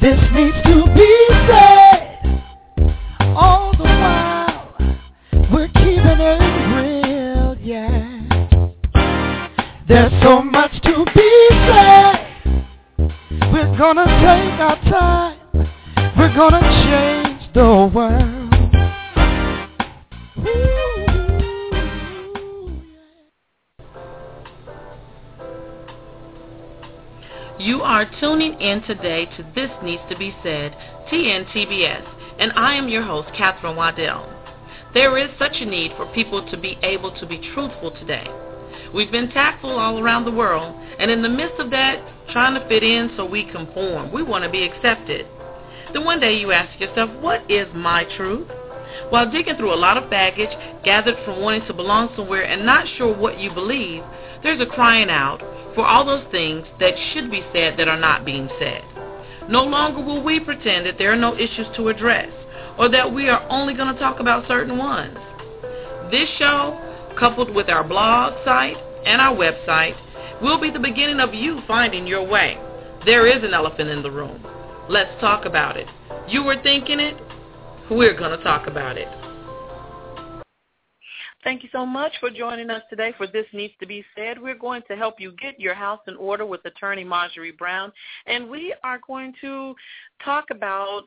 This needs to be said. All the while we're keeping it real, yeah. There's so much to be said. We're gonna take our time. We're gonna change the world. Tuning in today to This Needs to Be Said, TNTBS, and I am your host, Catherine Waddell. There is such a need for people to be able to be truthful today. We've been tactful all around the world, and in the midst of that, trying to fit in so we conform. We want to be accepted. Then one day you ask yourself, what is my truth? While digging through a lot of baggage gathered from wanting to belong somewhere and not sure what you believe, there's a crying out for all those things that should be said that are not being said. No longer will we pretend that there are no issues to address or that we are only going to talk about certain ones. This show, coupled with our blog site and our website, will be the beginning of you finding your way. There is an elephant in the room. Let's talk about it. You were thinking it? We're going to talk about it. Thank you so much for joining us today for This Needs to Be Said. We're going to help you get your house in order with attorney Marjorie Brown, and we are going to talk about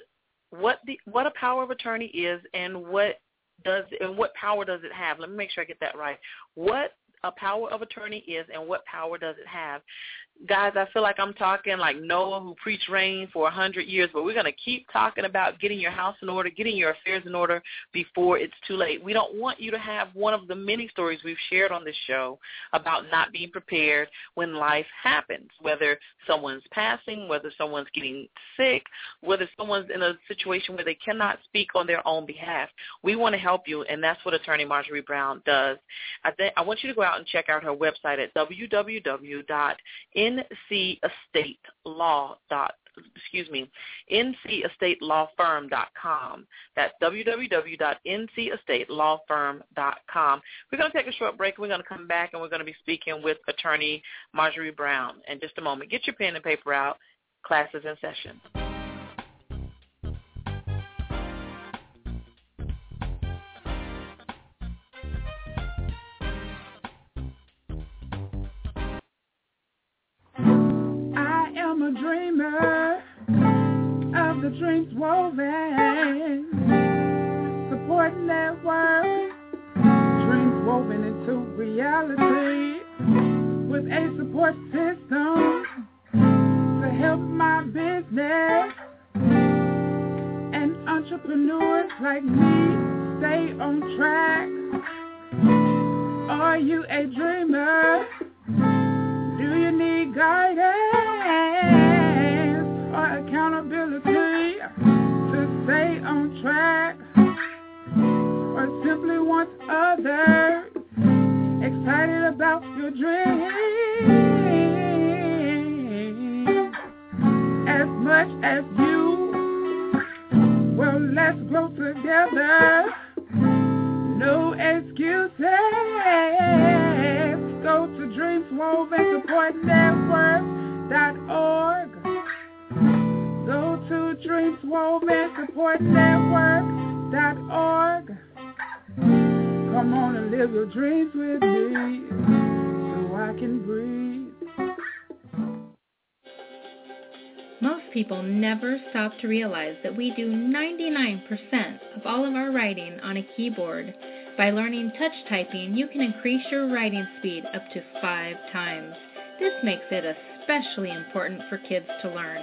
what the what a power of attorney is and what does and what power does it have. Let me make sure I get that right. What a power of attorney is and what power does it have guys, I feel like I'm talking like Noah who preached rain for a hundred years, but we're going to keep talking about getting your house in order, getting your affairs in order before it's too late. We don't want you to have one of the many stories we've shared on this show about not being prepared when life happens, whether someone's passing, whether someone's getting sick, whether someone's in a situation where they cannot speak on their own behalf. We want to help you, and that's what Attorney Marjorie Brown does. I, th- I want you to go out and check out her website at www ncestatelaw dot excuse me, ncestatelawfirm.com. That's www.ncestatelawfirm.com. We're going to take a short break. We're going to come back and we're going to be speaking with attorney Marjorie Brown in just a moment. Get your pen and paper out. Classes in session. To realize that we do 99% of all of our writing on a keyboard. By learning touch typing, you can increase your writing speed up to five times. This makes it especially important for kids to learn.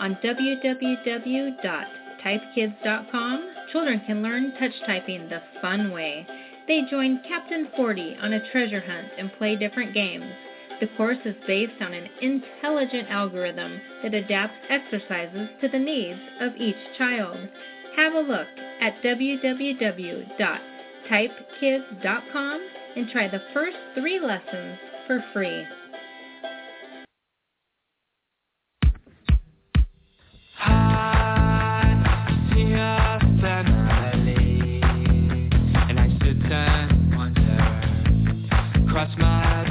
On www.typekids.com, children can learn touch typing the fun way. They join Captain 40 on a treasure hunt and play different games. The course is based on an intelligent algorithm that adapts exercises to the needs of each child. Have a look at www.typekids.com and try the first three lessons for free. Seeming so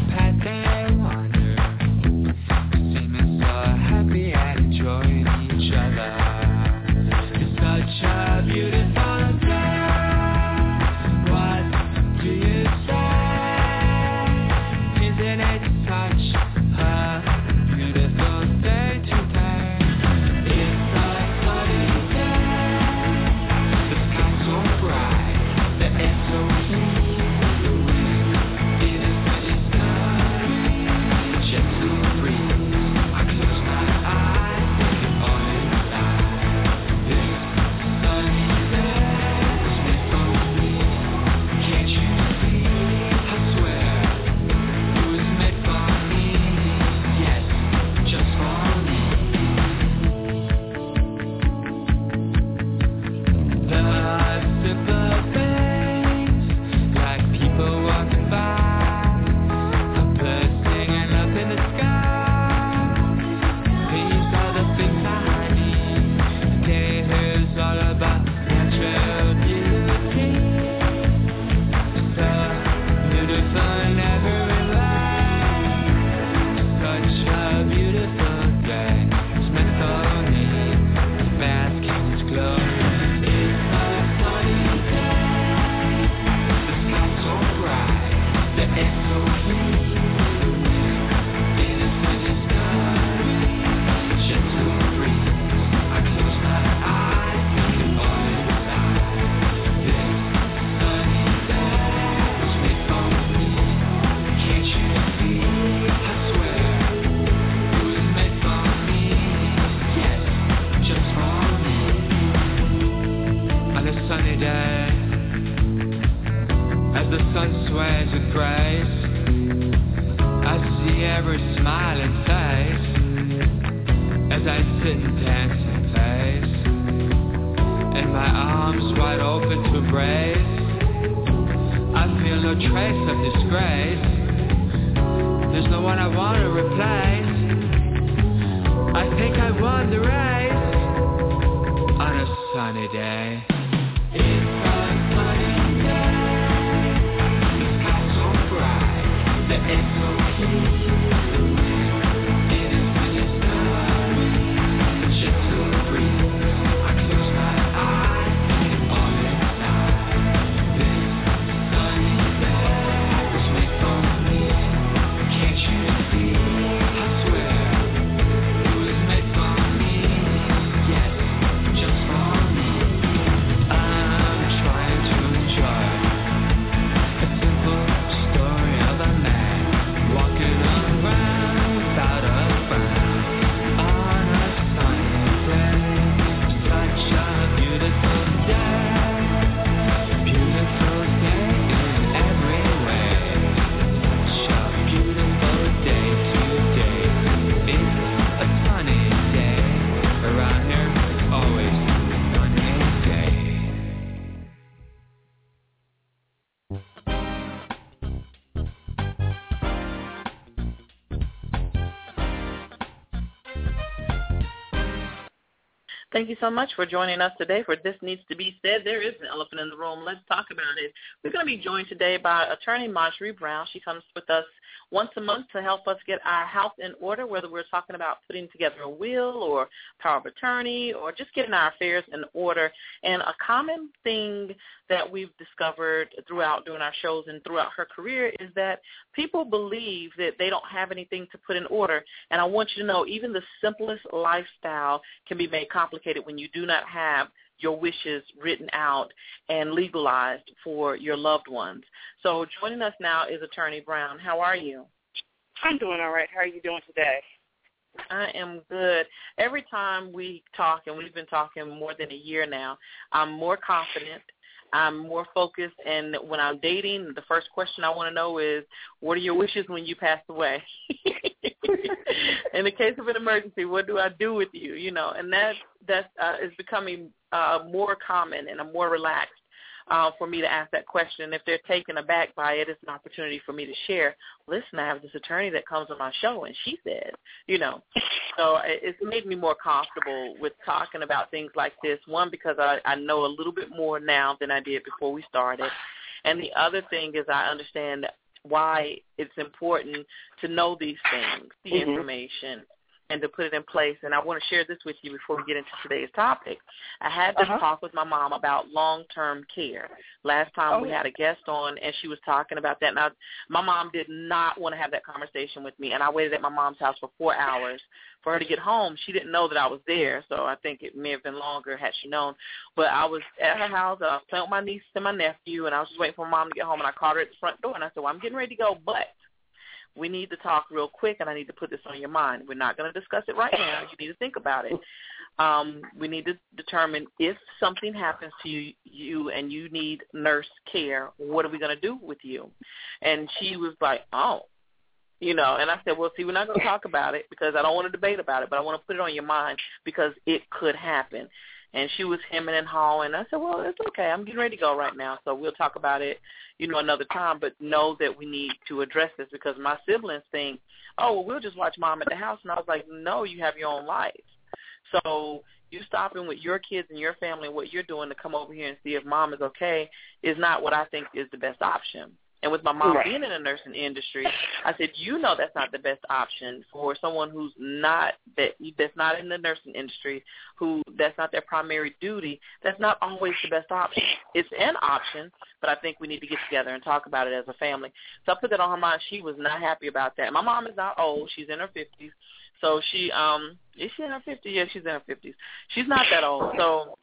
Thank you so much for joining us today for This Needs to Be Said. There is an elephant in the room. Let's talk about it. We're going to be joined today by attorney Marjorie Brown. She comes with us once a month to help us get our house in order, whether we're talking about putting together a will or power of attorney or just getting our affairs in order. And a common thing that we've discovered throughout doing our shows and throughout her career is that people believe that they don't have anything to put in order. And I want you to know even the simplest lifestyle can be made complicated when you do not have your wishes written out and legalized for your loved ones. So joining us now is Attorney Brown. How are you? I'm doing all right. How are you doing today? I am good. Every time we talk, and we've been talking more than a year now, I'm more confident. I'm more focused, and when I'm dating, the first question I want to know is, what are your wishes when you pass away? In the case of an emergency, what do I do with you? You know, and that that uh, is becoming uh, more common, and I'm more relaxed uh, for me to ask that question. If they're taken aback by it, it's an opportunity for me to share. Listen, I have this attorney that comes on my show, and she said, you know. So it- it's made me more comfortable with talking about things like this. One, because I, I know a little bit more now than I did before we started. And the other thing is I understand why it's important to know these things, the Mhm. information, and to put it in place. And I want to share this with you before we get into today's topic. I had this Uh-huh. talk with my mom about long-term care. Last time Oh, we yeah. had a guest on, and she was talking about that. And my mom did not want to have that conversation with me, and I waited at my mom's house for four hours for her to get home. She didn't know that I was there, so I think it may have been longer had she known. But I was at her house. I was playing with my niece and my nephew, and I was just waiting for my mom to get home. And I called her at the front door, and I said, "Well, I'm getting ready to go, but." We need to talk real quick, and I need to put this on your mind. We're not going to discuss it right now. You need to think about it. Um, we need to determine if something happens to you, you and you need nurse care. What are we going to do with you? And she was like, "Oh, you know." And I said, "Well, see, we're not going to talk about it because I don't want to debate about it, but I want to put it on your mind because it could happen." And she was hemming and hawing. I said, "Well, it's okay. I'm getting ready to go right now, so we'll talk about it, you know, another time. But know that we need to address this because my siblings think, oh, well, we'll just watch mom at the house." And I was like, "No, you have your own life." So you stopping with your kids and your family and what you're doing to come over here and see if mom is okay is not what I think is the best option. And with my mom Right. being in the nursing industry, I said, you know that's not the best option for someone who's not that that's not in the nursing industry, who that's not their primary duty. That's not always the best option. It's an option, but I think we need to get together and talk about it as a family. So I put that on her mind. She was not happy about that. My mom is not old; she's in her fifties. So she um is she in her fifties? Yeah, she's in her fifties. She's not that old. So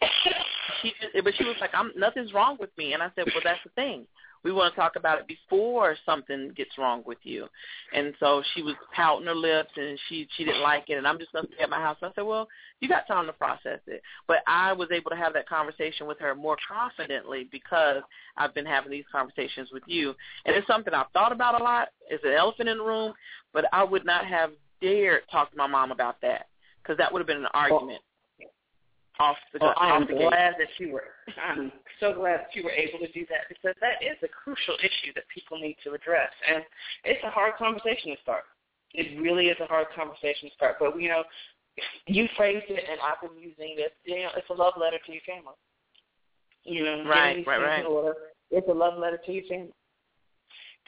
she just, but she was like, I'm nothing's wrong with me and I said, Well that's the thing. We want to talk about it before something gets wrong with you. And so she was pouting her lips and she she didn't like it and I'm just gonna stay at my house. And I said, Well, you got time to process it. But I was able to have that conversation with her more confidently because I've been having these conversations with you. And it's something I've thought about a lot. It's an elephant in the room, but I would not have dared talk to my mom about that because that would have been an argument off the well, I'm the glad gate. that you were. I'm so glad that you were able to do that because that is a crucial issue that people need to address, and it's a hard conversation to start. It really is a hard conversation to start. But you know, you phrased it, and I've been using this. You know, it's a love letter to your family. You know, Right, right, right. order. It's a love letter to your family.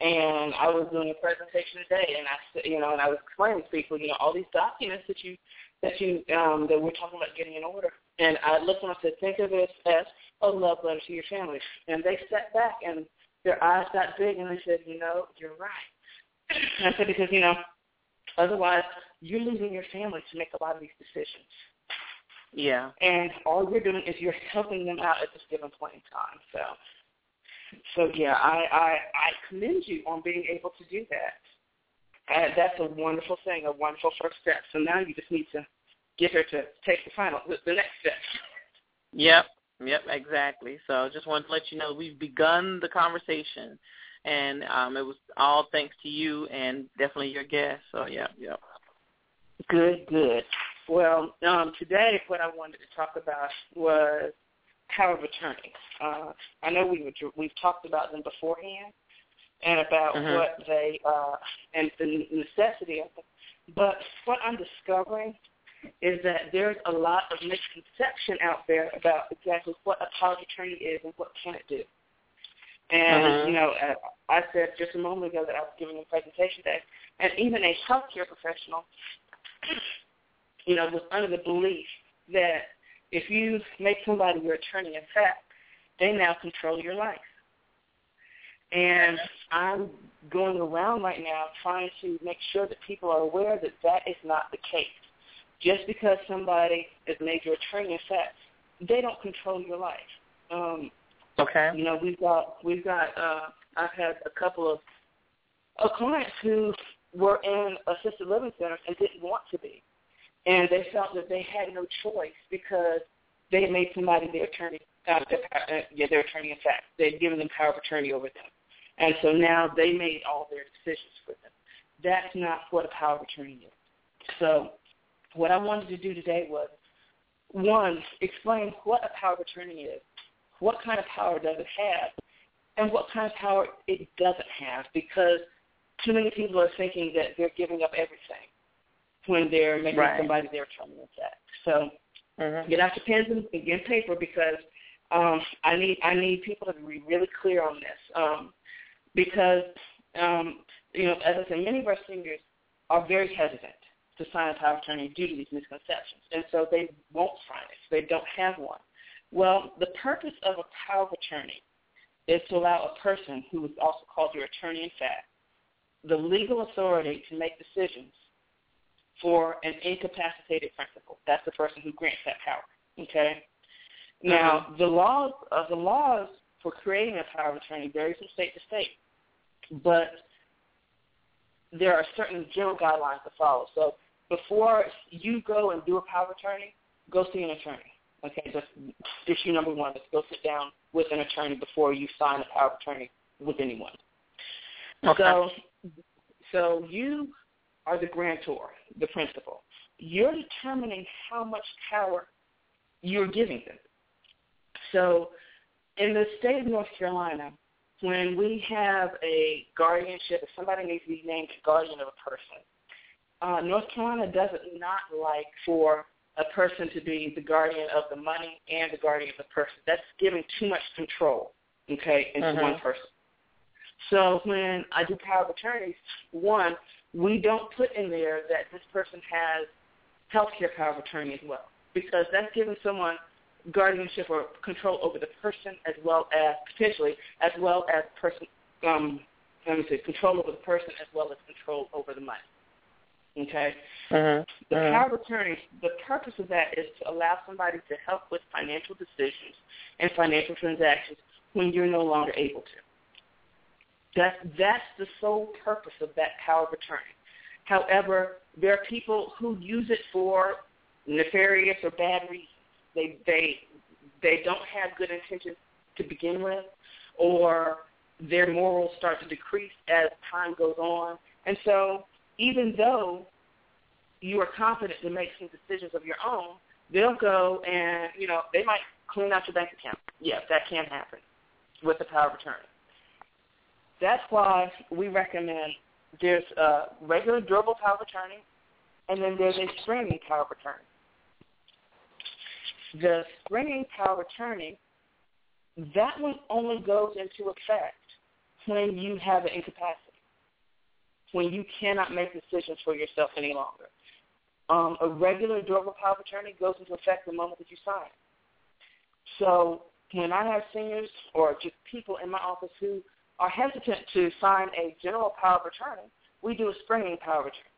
And I was doing a presentation today, and I, you know, and I was explaining to people, you know, all these documents that you, that you, um, that we're talking about getting in order. And I looked and I said, think of it as a love letter to your family. And they sat back and their eyes got big, and they said, you know, you're right. And I said because you know, otherwise you're losing your family to make a lot of these decisions. Yeah. And all you're doing is you're helping them out at this given point in time. So, so yeah, I I, I commend you on being able to do that. Uh, that's a wonderful thing, a wonderful first step. So now you just need to get her to take the final, the, the next step. Yep. Yep, exactly. So I just wanted to let you know we've begun the conversation and um it was all thanks to you and definitely your guest. So yeah, yep. Good, good. Well, um, today what I wanted to talk about was power of attorney. Uh, I know we were, we've talked about them beforehand and about Mhm. what they uh, and the necessity of them. But what I'm discovering is that there's a lot of misconception out there about exactly what a of attorney is and what can it do. And Mhm. you know, uh, I said just a moment ago that I was giving a presentation today, and even a healthcare professional, you know, was under the belief that if you make somebody your attorney, in fact, they now control your life. And I'm going around right now trying to make sure that people are aware that that is not the case. Just because somebody is made your attorney, in fact, they don't control your life. Um, Okay. you know, we've got we've got uh I've had a couple of of clients who were in assisted living centers and didn't want to be. And they felt that they had no choice because they had made somebody their attorney uh, their, uh, yeah, their attorney in fact. They had given them power of attorney over them. And so now they made all their decisions for them. That's not what a power of attorney is. So what I wanted to do today was one, explain what a power of attorney is what kind of power does it have, and what kind of power it doesn't have, because too many people are thinking that they're giving up everything when they're making Right. somebody their in fact. So Mhm. get out your pens and and get paper because um, I need I need people to be really clear on this um, because um, you know as I said, many of our seniors are very hesitant to sign a power of attorney due to these misconceptions, and so they won't sign it. They don't have one. Well, the purpose of a power of attorney is to allow a person who is also called your attorney in fact the legal authority to make decisions for an incapacitated principal. That's the person who grants that power. Okay. Now, mm-hmm. the laws of the laws for creating a power of attorney vary from state to state, but there are certain general guidelines to follow. So before you go and do a power of attorney, go see an attorney. Okay, that's issue number one. Is go sit down with an attorney before you sign a power of attorney with anyone. Okay. So, so you are the grantor, the principal. You're determining how much power you're giving them. So, in the state of North Carolina, when we have a guardianship, if somebody needs to be named guardian of a person, uh, North Carolina doesn't not like for a person to be the guardian of the money and the guardian of the person. That's giving too much control, okay, into Mhm. one person. So when I do power of attorneys, one, we don't put in there that this person has healthcare power of attorney as well, because that's giving someone guardianship or control over the person as well as potentially as well as person um let me say control over the person as well as control over the money. Okay? Mhm. The Mhm. power of attorney, the purpose of that is to allow somebody to help with financial decisions and financial transactions when you're no longer able to. That that's the sole purpose of that power of attorney. However, there are people who use it for nefarious or bad reasons. They they they don't have good intentions to begin with, or their morals start to decrease as time goes on. And so, even though you are confident to make some decisions of your own, they'll go and you know they might clean out your bank account. Yes, that can happen with the power of attorney. That's why we recommend there's a regular durable power of attorney, and then there's a springing power of attorney. The springing power attorney, that one only goes into effect when you have an incapacity, when you cannot make decisions for yourself any longer. Um, a regular durable power attorney goes into effect the moment that you sign. So when I have seniors or just people in my office who are hesitant to sign a general power of attorney, we do a springing power of attorney.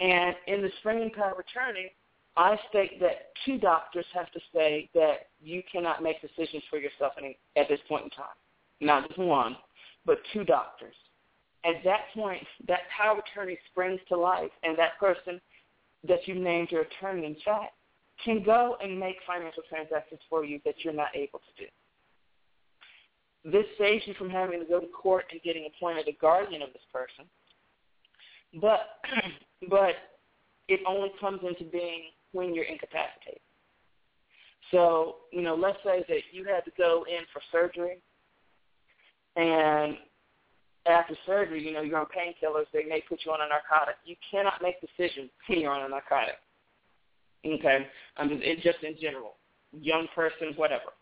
And in the springing power of attorney, I state that two doctors have to say that you cannot make decisions for yourself any, at this point in time. Not just one, but two doctors. At that point, that power attorney springs to life, and that person that you named your attorney, in fact, can go and make financial transactions for you that you're not able to do. This saves you from having to go to court and getting appointed a guardian of this person. But but it only comes into being when you're incapacitated. So, you know, let's say that you had to go in for surgery and after surgery, you know, you're on painkillers, they may put you on a narcotic. You cannot make decisions when you're on a narcotic. Okay? I mean, it, just in general. Young person, whatever.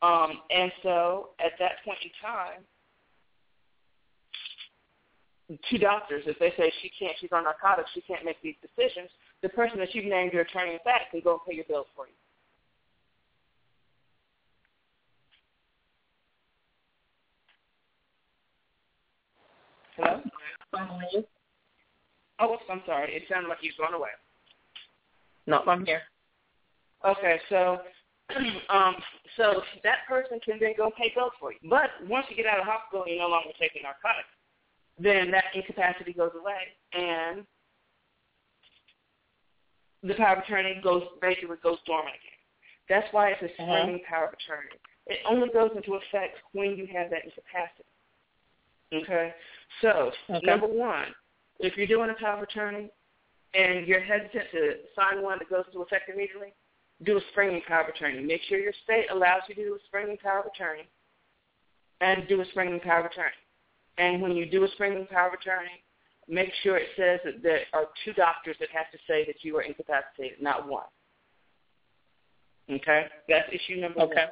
Um, and so at that point in time, two doctors, if they say she can't, she's on narcotics, she can't make these decisions, the person that you've named your attorney in fact can go and pay your bills for you. Hello? Oh, I'm sorry. It sounded like you've gone away. No, I'm here. Okay, so um, so that person can then go pay bills for you. But once you get out of the hospital and you're no longer taking narcotics, then that incapacity goes away and the power of attorney goes basically goes dormant again. That's why it's a springing uh-huh. power of attorney. It only goes into effect when you have that incapacity. Okay? So, okay. number one, if you're doing a power of attorney and you're hesitant to sign one that goes into effect immediately, do a springing power of attorney. Make sure your state allows you to do a springing power of attorney and do a springing power of attorney. And when you do a springing power of attorney, make sure it says that there are two doctors that have to say that you are incapacitated, not one. Okay? That's issue number okay. one.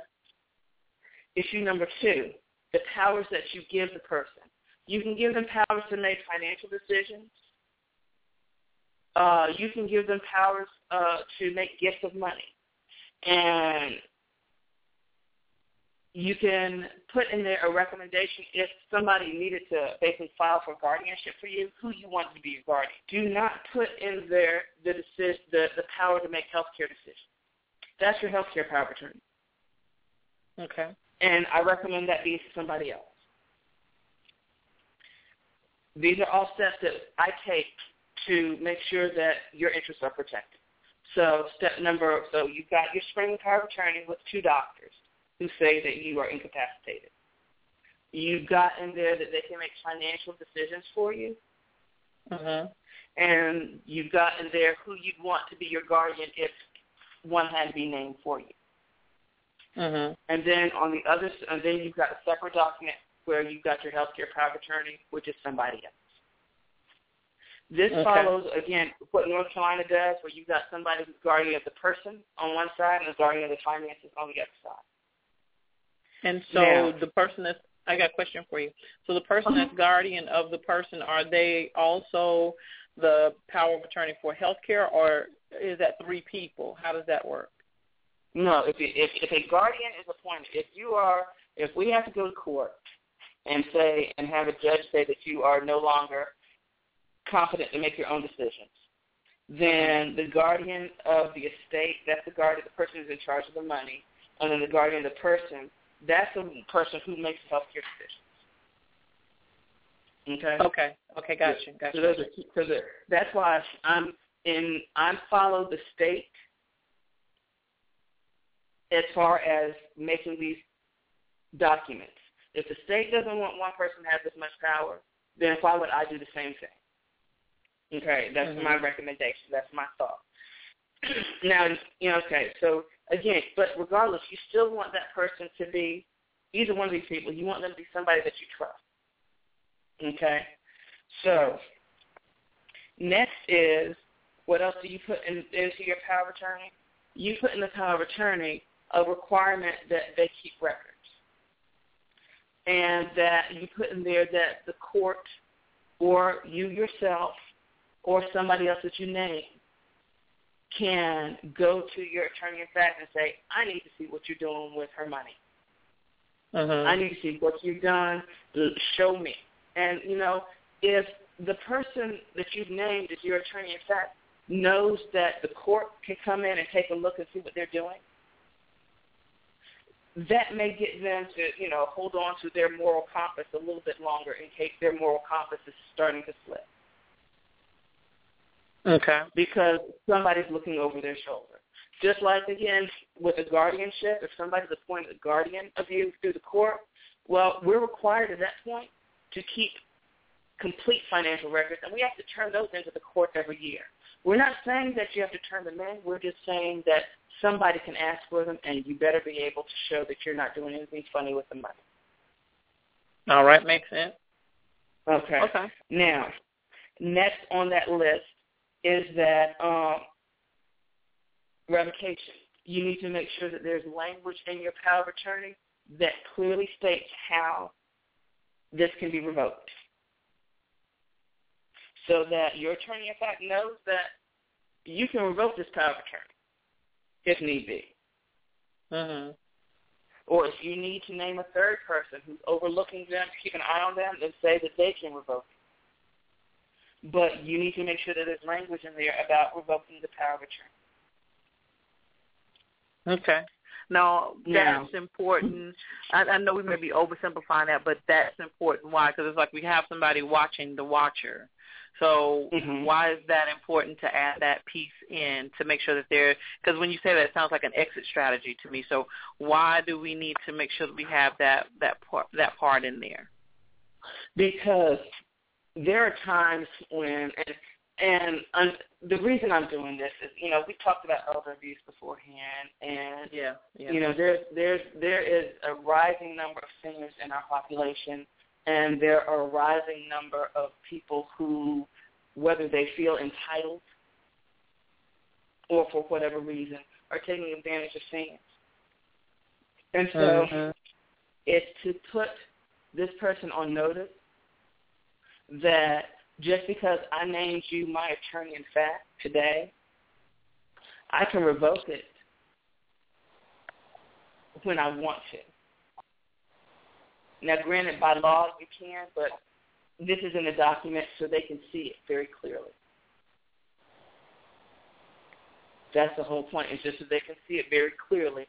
Issue number two, the powers that you give the person. You can give them powers to make financial decisions. Uh, you can give them powers uh, to make gifts of money. And you can put in there a recommendation if somebody needed to basically file for guardianship for you, who you want to be your guardian. Do not put in there the decision, the, the power to make healthcare decisions. That's your healthcare power of attorney. Okay. And I recommend that be somebody else. These are all steps that I take to make sure that your interests are protected. So step number, so you've got your spring power of attorney with two doctors who say that you are incapacitated. You've got in there that they can make financial decisions for you. Uh-huh. And you've got in there who you'd want to be your guardian if one had to be named for you. Uh-huh. And then on the other, and then you've got a separate document where you've got your healthcare power of attorney, which is somebody else. This okay. follows, again, what North Carolina does, where you've got somebody who's guardian of the person on one side and a guardian of the finances on the other side. And so now, the person that's, I got a question for you. So the person uh-huh. that's guardian of the person, are they also the power of attorney for health care, or is that three people? How does that work? No, if, if if a guardian is appointed, if you are, if we have to go to court and say and have a judge say that you are no longer competent to make your own decisions. Then the guardian of the estate, that's the guardian, the person who's in charge of the money, and then the guardian of the person, that's the person who makes healthcare decisions. Okay. Okay. Okay. Gotcha. Gotcha. So those are so the, that's why I'm in. I follow the state as far as making these documents. If the state doesn't want one person to have this much power, then why would I do the same thing? Okay, that's mm-hmm. my recommendation. That's my thought. now, you know, okay, so again, but regardless, you still want that person to be either one of these people. You want them to be somebody that you trust. Okay, so next is what else do you put in, into your power of attorney? You put in the power of attorney a requirement that they keep records and that you put in there that the court or you yourself or somebody else that you name can go to your attorney in fact and say, I need to see what you're doing with her money. Uh-huh. I need to see what you've done. Show me. And, you know, if the person that you've named as your attorney in fact knows that the court can come in and take a look and see what they're doing, that may get them to, you know, hold on to their moral compass a little bit longer in case their moral compass is starting to slip. Okay. Because somebody's looking over their shoulder. Just like, again, with a guardianship, if somebody's appointed a guardian of you through the court, well, we're required at that point to keep complete financial records, and we have to turn those into the court every year. We're not saying that you have to turn them in. We're just saying that somebody can ask for them, and you better be able to show that you're not doing anything funny with the money. All right, makes sense. Okay. Okay. Now, next on that list is that um, revocation. You need to make sure that there's language in your power of attorney that clearly states how this can be revoked. So that your attorney, in fact, knows that you can revoke this power of attorney if need be. Mm-hmm. Or if you need to name a third person who's overlooking them, keep an eye on them, and say that they can revoke it. But you need to make sure that there's language in there about revoking the power of attorney. Okay. Now that's important. I, I know we may be oversimplifying that, but that's important. Why? Because it's like we have somebody watching the watcher. So mm-hmm. why is that important to add that piece in to make sure that they're because when you say that it sounds like an exit strategy to me. So why do we need to make sure that we have that that part that part in there? Because there are times when and and um, the reason I'm doing this is, you know, we talked about elder abuse beforehand, and yeah, yeah. you know, there's there's there is a rising number of seniors in our population and there are a rising number of people who, whether they feel entitled or for whatever reason, are taking advantage of seniors. And so mm-hmm. it's to put this person on notice that just because I named you my attorney in fact today, I can revoke it when I want to. Now, granted, by law you can, but this is in the document so they can see it very clearly. That's the whole point, is just so they can see it very clearly.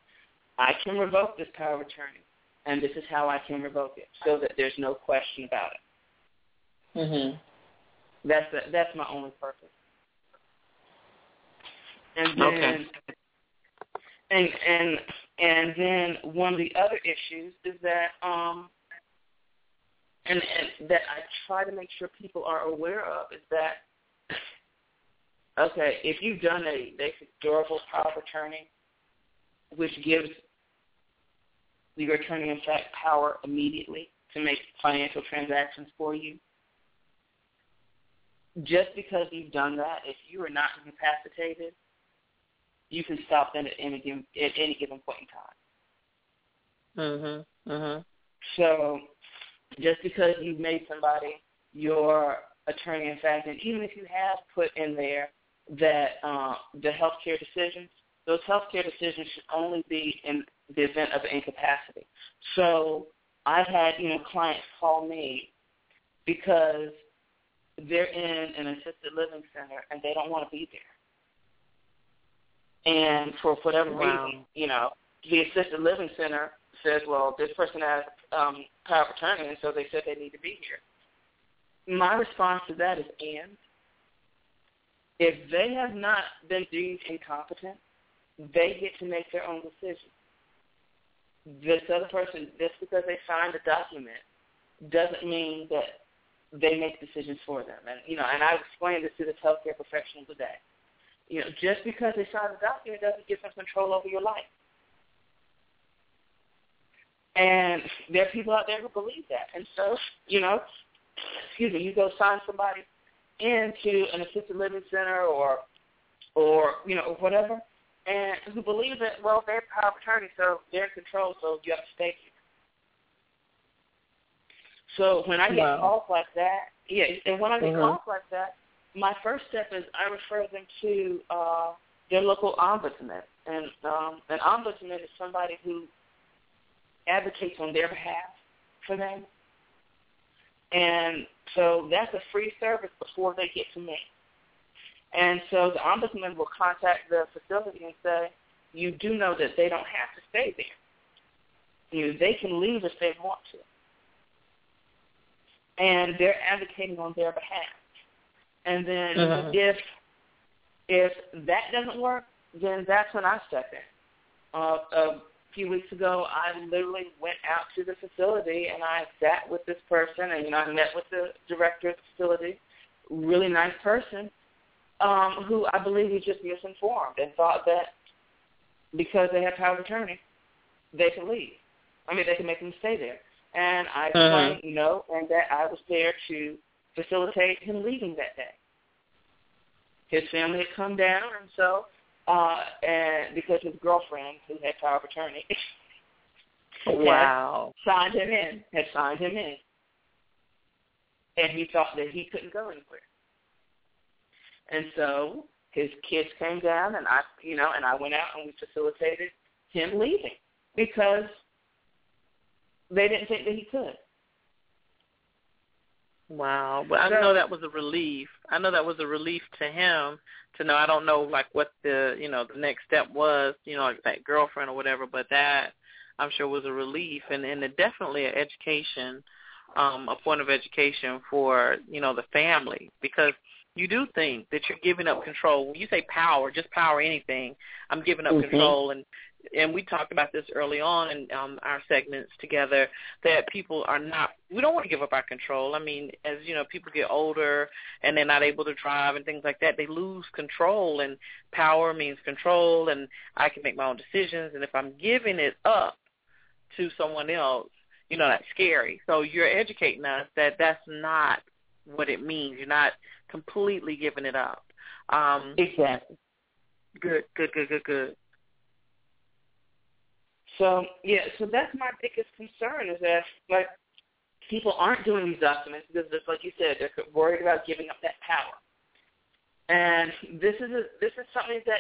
I can revoke this power of attorney, and this is how I can revoke it, so that there's no question about it. Mhm. That's the, that's my only purpose. And then, okay. and and and then one of the other issues is that um, and, and that I try to make sure people are aware of is that okay, if you've done a basic durable power of attorney, which gives your attorney in fact power immediately to make financial transactions for you, just because you've done that, if you are not incapacitated, you can stop them at any given at any given point in time. Mhm. Mhm. So just because you've made somebody your attorney in fact, and even if you have put in there that uh, the healthcare decisions, those healthcare decisions should only be in the event of incapacity. So I've had you know clients call me because they're in an assisted living center and they don't want to be there. And for whatever wow. reason, you know, the assisted living center says, well, this person has um, power of attorney, and so they said they need to be here. my response to that is and. If they have not been deemed incompetent, they get to make their own decision. This other person, just because they signed a document, doesn't mean that they make decisions for them. And you know, and I've explained this to the healthcare professionals today. You know, just because they signed a document doesn't give them control over your life. And there are people out there who believe that. And so, you know, excuse me, you go sign somebody into an assisted living center or or, you know, whatever, and who believe that, well, they're power of attorney, so they're in control, so you have to stay. So when I get wow. calls like that, yeah, and when I get mm-hmm. calls like that, my first step is I refer them to uh, their local ombudsman, and um, an ombudsman is somebody who advocates on their behalf for them. And so that's a free service before they get to me. And so the ombudsman will contact the facility and say, you do know that they don't have to stay there. You know, they can leave if they want to. And they're advocating on their behalf. And then mm-hmm. if if that doesn't work, then that's when I step in. Uh, uh, few weeks ago, I literally went out to the facility and I sat with this person, and you know, I met with the director of the facility, really nice person, um, who I believe was just misinformed and thought that because they had power of attorney, they could leave. I mean, they could make them stay there. And I explained, uh-huh. you know, and that I was there to facilitate him leaving that day. His family had come down, and so uh, and because his girlfriend, who had power of attorney, wow, signed him in, had signed him in, and he thought that he couldn't go anywhere. And so his kids came down, and I, you know, and I went out and we facilitated him leaving because they didn't think that he could. Wow. But I know that was a relief. I know that was a relief to him to know I don't know like what the you know, the next step was, you know, like that girlfriend or whatever, but that I'm sure was a relief and, and definitely an education, um, a point of education for, you know, the family because you do think that you're giving up control. When you say power, just power anything, I'm giving up mm-hmm. control and and we talked about this early on in um, our segments together that people are not we don't want to give up our control. I mean, as you know, people get older and they're not able to drive and things like that, they lose control and power means control and I can make my own decisions and if I'm giving it up to someone else, you know, that's scary. So you're educating us that that's not what it means. You're not completely giving it up. Um, exactly. Good, good, good, good, good. So yeah, so that's my biggest concern is that like people aren't doing these documents because, just like you said, they're worried about giving up that power. And this is a, this is something that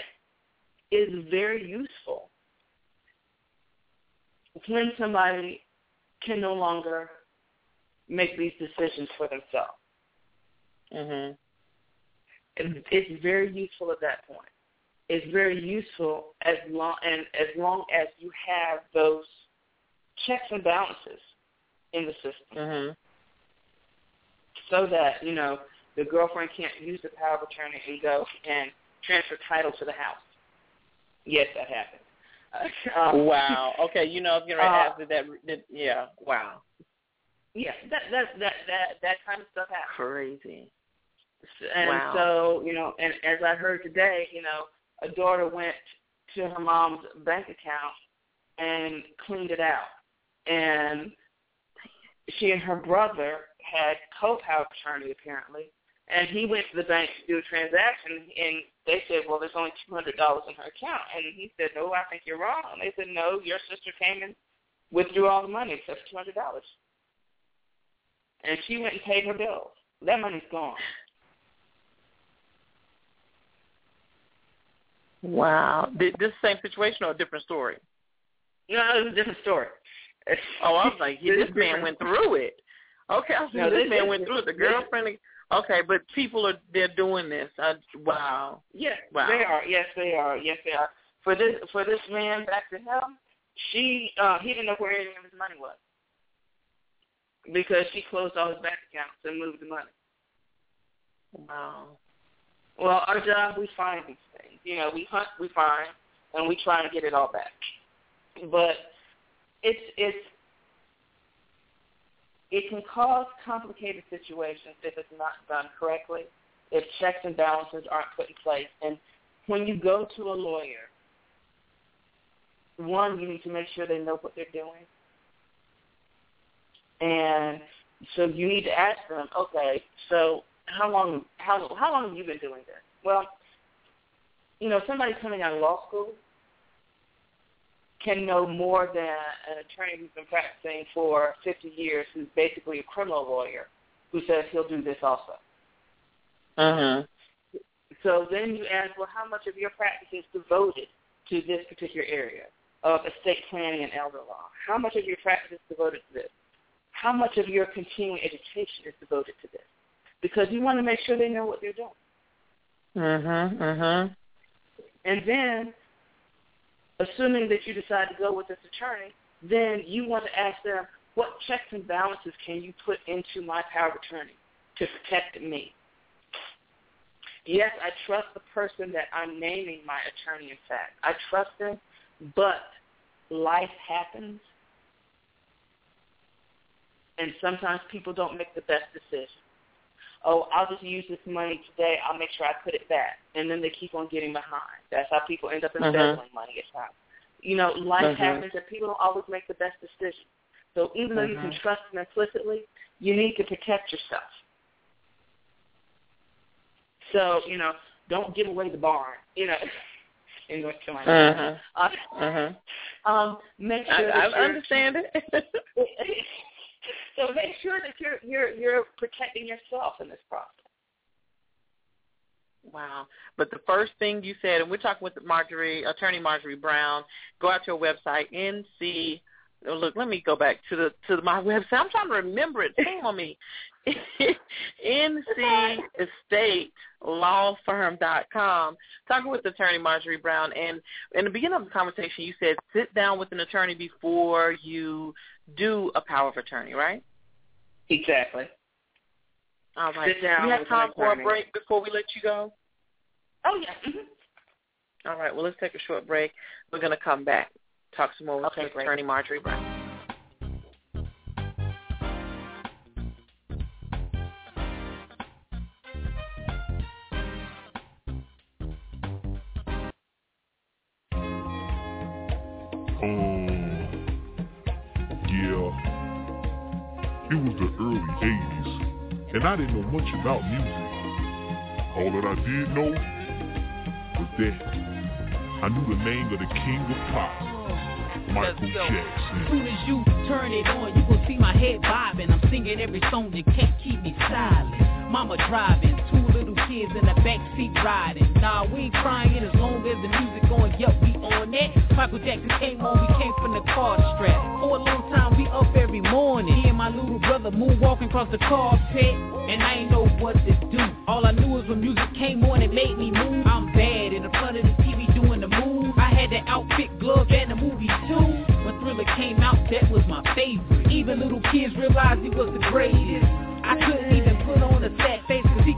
is very useful when somebody can no longer make these decisions for themselves. Mhm. It's very useful at that point. It's very useful as long and as long as you have those checks and balances in the system, mm-hmm. so that you know the girlfriend can't use the power of attorney and go and transfer title to the house. Yes, that happened. Um, wow. Okay, you know, you know, uh, that, that, that, yeah. Wow. Yeah, that that that that that kind of stuff happens. Crazy. And wow. so, you know, and as I heard today, you know, a daughter went to her mom's bank account and cleaned it out. And she and her brother had co-power attorney apparently, and he went to the bank to do a transaction, and they said, well, there's only two hundred dollars in her account, and he said, no, I think you're wrong. And they said, no, your sister came and withdrew all the money except two hundred dollars, and she went and paid her bills. That money's gone. Wow. This same situation or a different story? No, it was a different story. oh, I was like, yeah, this man went through it. Okay, I was no, this, this man went through it. The girlfriend. Okay, but people are they're doing this. I, wow. Yes, wow. they are. Yes, they are. Yes, they are. For this for this man back to him, she uh he didn't know where any of his money was. because she closed all his bank accounts and moved the money. Wow. Well, our job, we find these things. You know, we hunt, we find, and we try and get it all back. But it's it's it can cause complicated situations if it's not done correctly, if checks and balances aren't put in place. And when you go to a lawyer, one, you need to make sure they know what they're doing. And so you need to ask them, okay, so how long how how long have you been doing this? Well, you know, somebody coming out of law school can know more than an attorney who's been practicing for 50 years, who's basically a criminal lawyer, who says he'll do this also. Uh-huh. So then you ask, well, how much of your practice is devoted to this particular area of estate planning and elder law? How much of your practice is devoted to this? How much of your continuing education is devoted to this? Because you want to make sure they know what they're doing. Mhm. Mhm. And then assuming that you decide to go with this attorney, then you want to ask them, what checks and balances can you put into my power of attorney to protect me? Yes, I trust the person that I'm naming my attorney, in fact. I trust them, but life happens, and sometimes people don't make the best decision. Oh, I'll just use this money today. I'll make sure I put it back, and then they keep on getting behind. That's how people end up embezzling uh-huh. money at times. You know, life uh-huh. happens, and people don't always make the best decision. So even though uh-huh. you can uh-huh. trust them implicitly, you need to protect yourself. So you know, don't give away the barn. You know. in North Carolina. Uh-huh. Uh, uh-huh. Um, make sure I, I understand it. so make sure that you're you're you're protecting yourself in this process. Wow. But the first thing you said, and we're talking with Marjorie, attorney Marjorie Brown, go out to your website, NC. Oh, look, let me go back to the to my website. I'm trying to remember it. Shame on me. NCEstateLawFirm.com. Talking with attorney Marjorie Brown, and in the beginning of the conversation, you said sit down with an attorney before you do a power of attorney, right? Exactly. All right. Sit down we have time for a break before we let you go? Oh, yeah. Mm-hmm. All right. Well, let's take a short break. We're going to come back, talk some more with okay, Attorney Marjorie Brown. I didn't know much about music. All that I did know was that I knew the name of the king of pop, Michael Jackson. As soon as you turn it on, you will see my head bobbing. I'm singing every song you can't keep me silent. Mama driving, two little kids in the back seat riding. Nah, we ain't crying as long as the music going. Yup, we on that. Michael Jackson came on, we came from the car strap. For a long time, we up every morning. Me and my little brother moonwalking across the carpet and I ain't know what to do. All I knew was when music came on, it made me move. I'm bad in the front of the TV doing the move. I had the outfit, gloves, and the movie too. When Thriller came out, that was my favorite. Even little kids realized he was the greatest. I couldn't even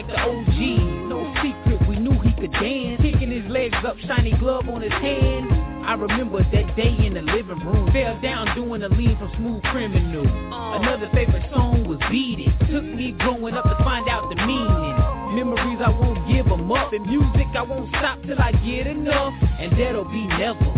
like the OG. No secret, we knew he could dance. Kicking his legs up, shiny glove on his hand. I remember that day in the living room. Fell down doing a lean from Smooth Criminal. Oh. Another favorite song was Beat It. Took me growing up to find out the meaning. Memories I won't give them up. In music I won't stop till I get enough. And that'll be never.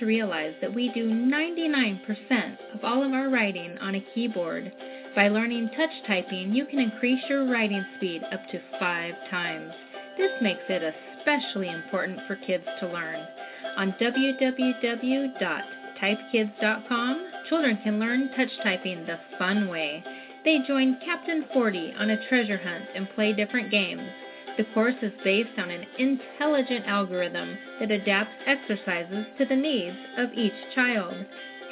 To realize that we do 99% of all of our writing on a keyboard. By learning touch typing, you can increase your writing speed up to five times. This makes it especially important for kids to learn. On www.typekids.com, children can learn touch typing the fun way. They join Captain 40 on a treasure hunt and play different games. The course is based on an intelligent algorithm that adapts exercises to the needs of each child.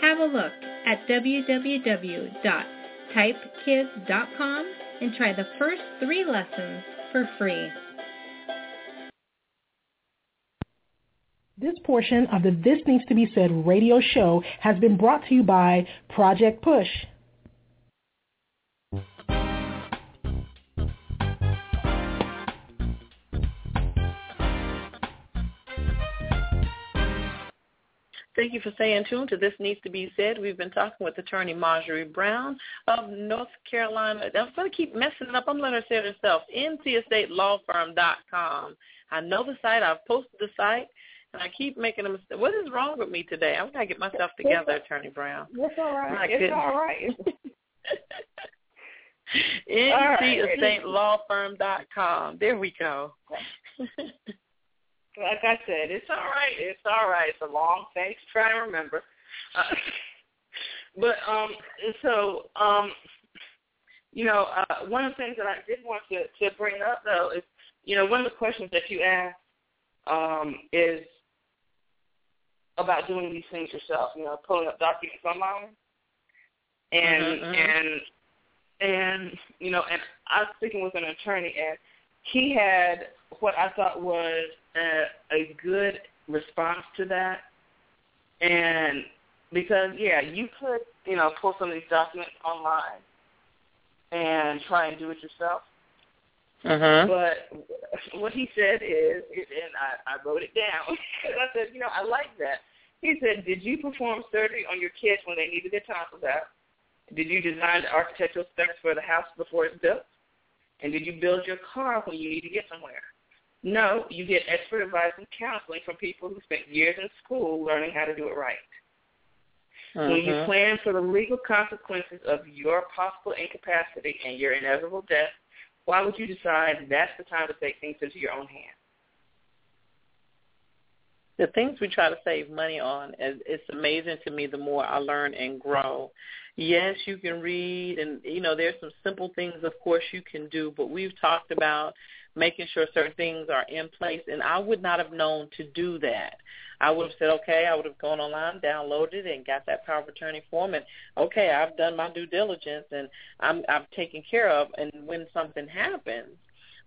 Have a look at www.typekids.com and try the first three lessons for free. This portion of the This Needs to Be Said radio show has been brought to you by Project Push. Thank you for staying tuned to This Needs to Be Said. We've been talking with attorney Marjorie Brown of North Carolina. I'm going to keep messing up. I'm letting her say it herself. NCEstatelawfirm.com. I know the site. I've posted the site. And I keep making a mistake. What is wrong with me today? I'm going to get myself together, Attorney Brown. It's all right. It's all right. NCEstatelawfirm.com. There we go. like I said, it's all right. It's all right. It's a long thing to try and remember. Uh, but um, so um, you know, uh, one of the things that I did want to to bring up though is, you know, one of the questions that you asked um, is about doing these things yourself. You know, pulling up documents online, and mm-hmm, mm-hmm. and and you know, and I was speaking with an attorney, and he had what I thought was a, a good response to that. And because yeah, you could you know pull some of these documents online and try and do it yourself. Uh-huh. But what he said is, and I, I wrote it down. because I said, you know, I like that. He said, did you perform surgery on your kids when they needed their tonsils out? Did you design the architectural specs for the house before it's built? And did you build your car when you need to get somewhere? No, you get expert advice and counseling from people who spent years in school learning how to do it right. Mm-hmm. When you plan for the legal consequences of your possible incapacity and your inevitable death, why would you decide that's the time to take things into your own hands? The things we try to save money on, it's amazing to me the more I learn and grow. Yes, you can read, and you know there's some simple things, of course, you can do. But we've talked about making sure certain things are in place. And I would not have known to do that. I would have said, okay, I would have gone online, downloaded it, and got that power of attorney form. And okay, I've done my due diligence, and I'm I've taken care of. And when something happens,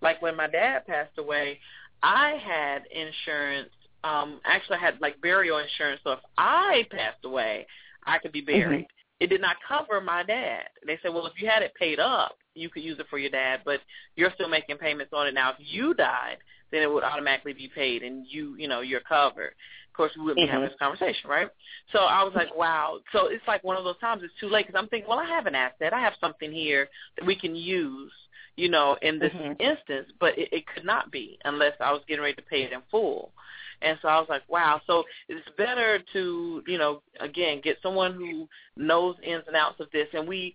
like when my dad passed away, I had insurance. Um, actually, I had like burial insurance. So if I passed away, I could be buried. Mm-hmm. It did not cover my dad. They said, well, if you had it paid up, you could use it for your dad, but you're still making payments on it now. If you died, then it would automatically be paid, and you, you know, you're covered. Of course, we wouldn't mm-hmm. be having mm-hmm. this conversation, right? So I was like, wow. So it's like one of those times it's too late because I'm thinking, well, I have an asset. I have something here that we can use, you know, in this mm-hmm. instance, but it, it could not be unless I was getting ready to pay it in full. And so I was like, wow. So it's better to, you know, again, get someone who knows ins and outs of this. And we,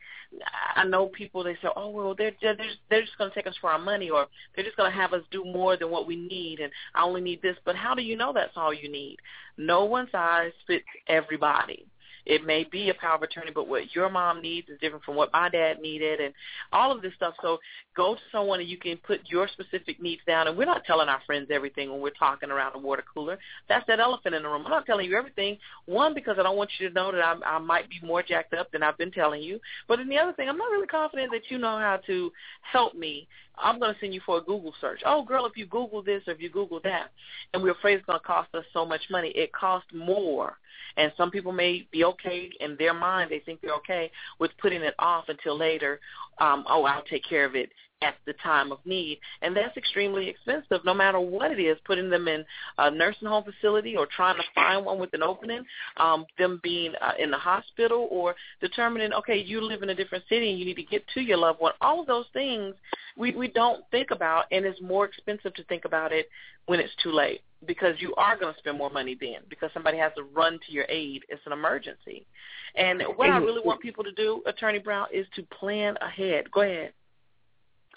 I know people, they say, oh, well, they're, they're, they're just going to take us for our money or they're just going to have us do more than what we need and I only need this. But how do you know that's all you need? No one size fits everybody. It may be a power of attorney, but what your mom needs is different from what my dad needed and all of this stuff. So go to someone and you can put your specific needs down. And we're not telling our friends everything when we're talking around a water cooler. That's that elephant in the room. I'm not telling you everything. One, because I don't want you to know that I'm, I might be more jacked up than I've been telling you. But then the other thing, I'm not really confident that you know how to help me I'm going to send you for a Google search. Oh, girl, if you Google this or if you Google that, and we're afraid it's going to cost us so much money, it costs more. And some people may be okay in their mind; they think they're okay with putting it off until later. Um, oh, I'll take care of it at the time of need. And that's extremely expensive no matter what it is, putting them in a nursing home facility or trying to find one with an opening, um, them being uh, in the hospital or determining, okay, you live in a different city and you need to get to your loved one. All of those things we, we don't think about and it's more expensive to think about it when it's too late. because you are going to spend more money then because somebody has to run to your aid. It's an emergency. And what I really want people to do, Attorney Brown, is to plan ahead. Go ahead.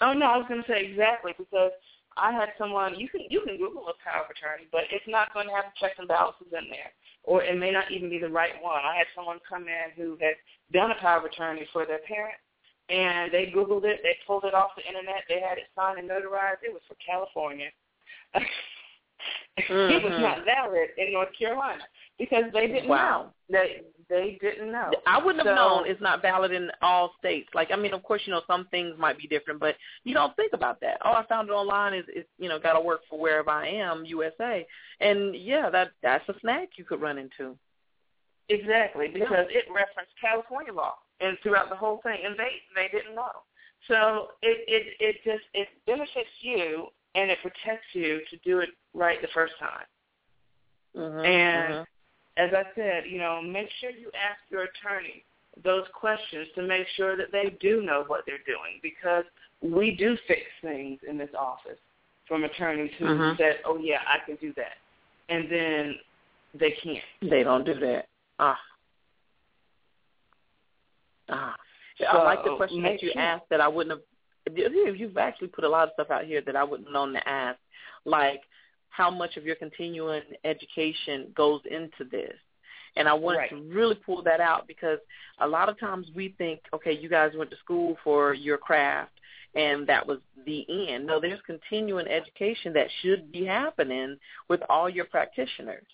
Oh no, I was going to say exactly because I had someone you can you can Google a power of attorney, but it's not going to have checks and balances in there, or it may not even be the right one. I had someone come in who had done a power of attorney for their parent, and they Googled it, they pulled it off the internet, they had it signed and notarized. It was for California. mm-hmm. It was not valid in North Carolina because they didn't wow. know. They they didn't know. I wouldn't so, have known it's not valid in all states. Like I mean, of course, you know some things might be different, but you don't think about that. Oh, I found it online. Is is you know got to work for wherever I am, USA, and yeah, that that's a snack you could run into. Exactly, because yeah. it referenced California law and throughout the whole thing, and they they didn't know. So it it it just it benefits you and it protects you to do it right the first time. Mm-hmm, and mm-hmm. As I said, you know, make sure you ask your attorney those questions to make sure that they do know what they're doing because we do fix things in this office from attorneys who mm-hmm. said, "Oh yeah, I can do that," and then they can't. They don't do that. Ah. Ah. So, I like the question that you sure. asked that I wouldn't have you've actually put a lot of stuff out here that I wouldn't known to ask, like how much of your continuing education goes into this. And I wanted right. to really pull that out because a lot of times we think, okay, you guys went to school for your craft and that was the end. No, there's continuing education that should be happening with all your practitioners.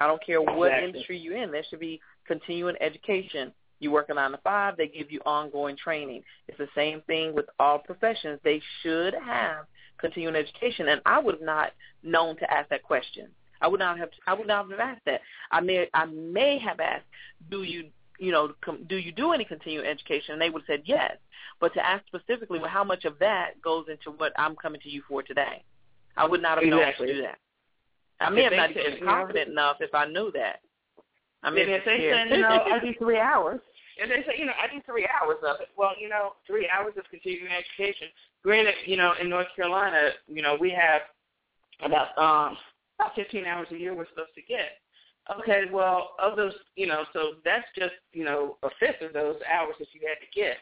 I don't care what exactly. industry you're in, there should be continuing education you work a nine to five, they give you ongoing training. It's the same thing with all professions. They should have continuing education, and I would have not known to ask that question. I would not have. I would not have asked that. I may. I may have asked, "Do you, you know, com, do you do any continuing education?" And they would have said yes. But to ask specifically, well, how much of that goes into what I'm coming to you for today? I would not have exactly. known to do that. I may if have not been confident enough if I knew that. I mean, if they said, you know, do three hours, and they say, you know, I do three hours of it. Well, you know, three hours of continuing education. Granted, you know, in North Carolina, you know, we have about um about 15 hours a year we're supposed to get. Okay, well, of those, you know, so that's just, you know, a fifth of those hours that you had to get.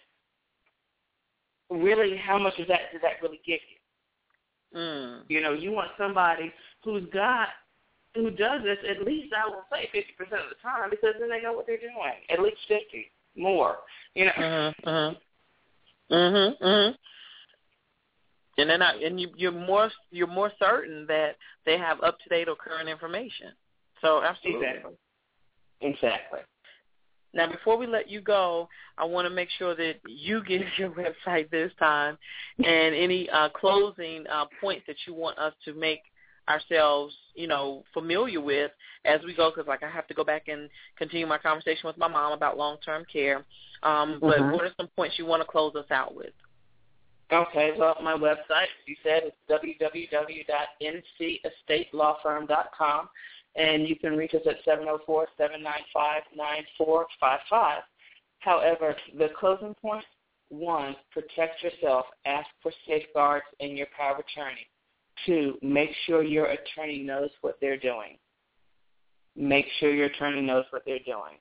Really, how much of that does that really give you? Mm. You know, you want somebody who's got who does this at least I will say fifty percent of the time because then they know what they're doing. At least fifty more. You know. Mhm. Mhm. Mhm. Mhm. And then I, and you, you're more you're more certain that they have up to date or current information. So absolutely. Exactly. Exactly. Now, before we let you go, I want to make sure that you give your website this time and any uh, closing uh, points that you want us to make ourselves, you know, familiar with as we go. Because, like, I have to go back and continue my conversation with my mom about long-term care. Um, but Mhm. what are some points you want to close us out with? Okay, well, my website, you said, is www.ncestatelawfirm.com, and you can reach us at 704-795-9455. However, the closing point, one, protect yourself. Ask for safeguards in your power of attorney. Two, make sure your attorney knows what they're doing. Make sure your attorney knows what they're doing.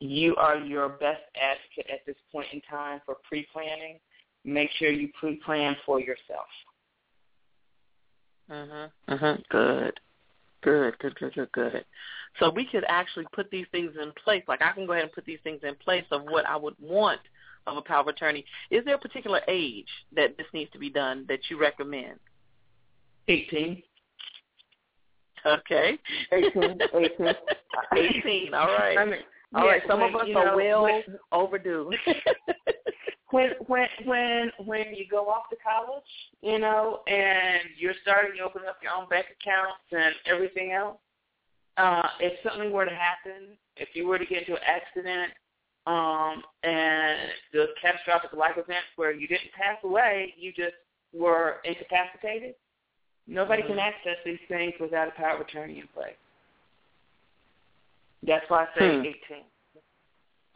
You are your best advocate at this point in time for pre-planning make sure you pre-plan for yourself. Mhm. Mhm. Good. Good. Good. Good. Good. Good. So we could actually put these things in place. Like I can go ahead and put these things in place of what I would want of a power of attorney. Is there a particular age that this needs to be done that you recommend? Eighteen. Okay. 18. 18. 18. All right. I mean, All yeah, right. Some when, of us you are know, well when, overdue. when when when when you go off to college, you know, and you're starting to open up your own bank accounts and everything else, uh, if something were to happen, if you were to get into an accident, um, and the catastrophic life event where you didn't pass away, you just were incapacitated, nobody mm-hmm. can access these things without a power of attorney in place. That's why I say hmm. 18.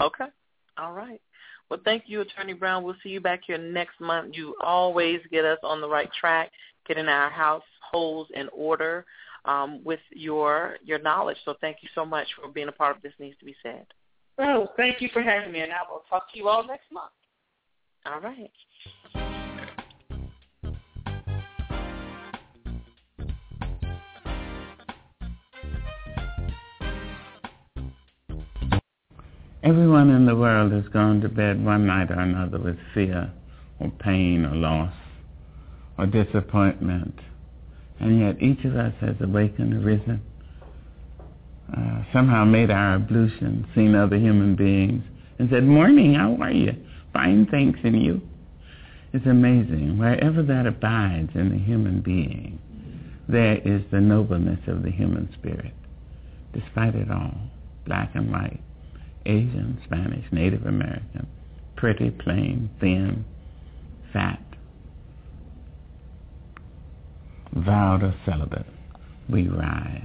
Okay. All right. Well, thank you, Attorney Brown. We'll see you back here next month. You always get us on the right track, getting our households in order. um, with your your knowledge. So thank you so much for being a part of this needs to be said. Oh, thank you for having me, and I will talk to you all next month. All right. Everyone in the world has gone to bed one night or another with fear or pain or loss or disappointment. And yet each of us has awakened, arisen, uh, somehow made our ablution, seen other human beings, and said, morning, how are you? Fine, thanks, and you? It's amazing. Wherever that abides in the human being, there is the nobleness of the human spirit, despite it all, black and white, Asian, Spanish, Native American, pretty, plain, thin, fat, vowed or celibate, we rise.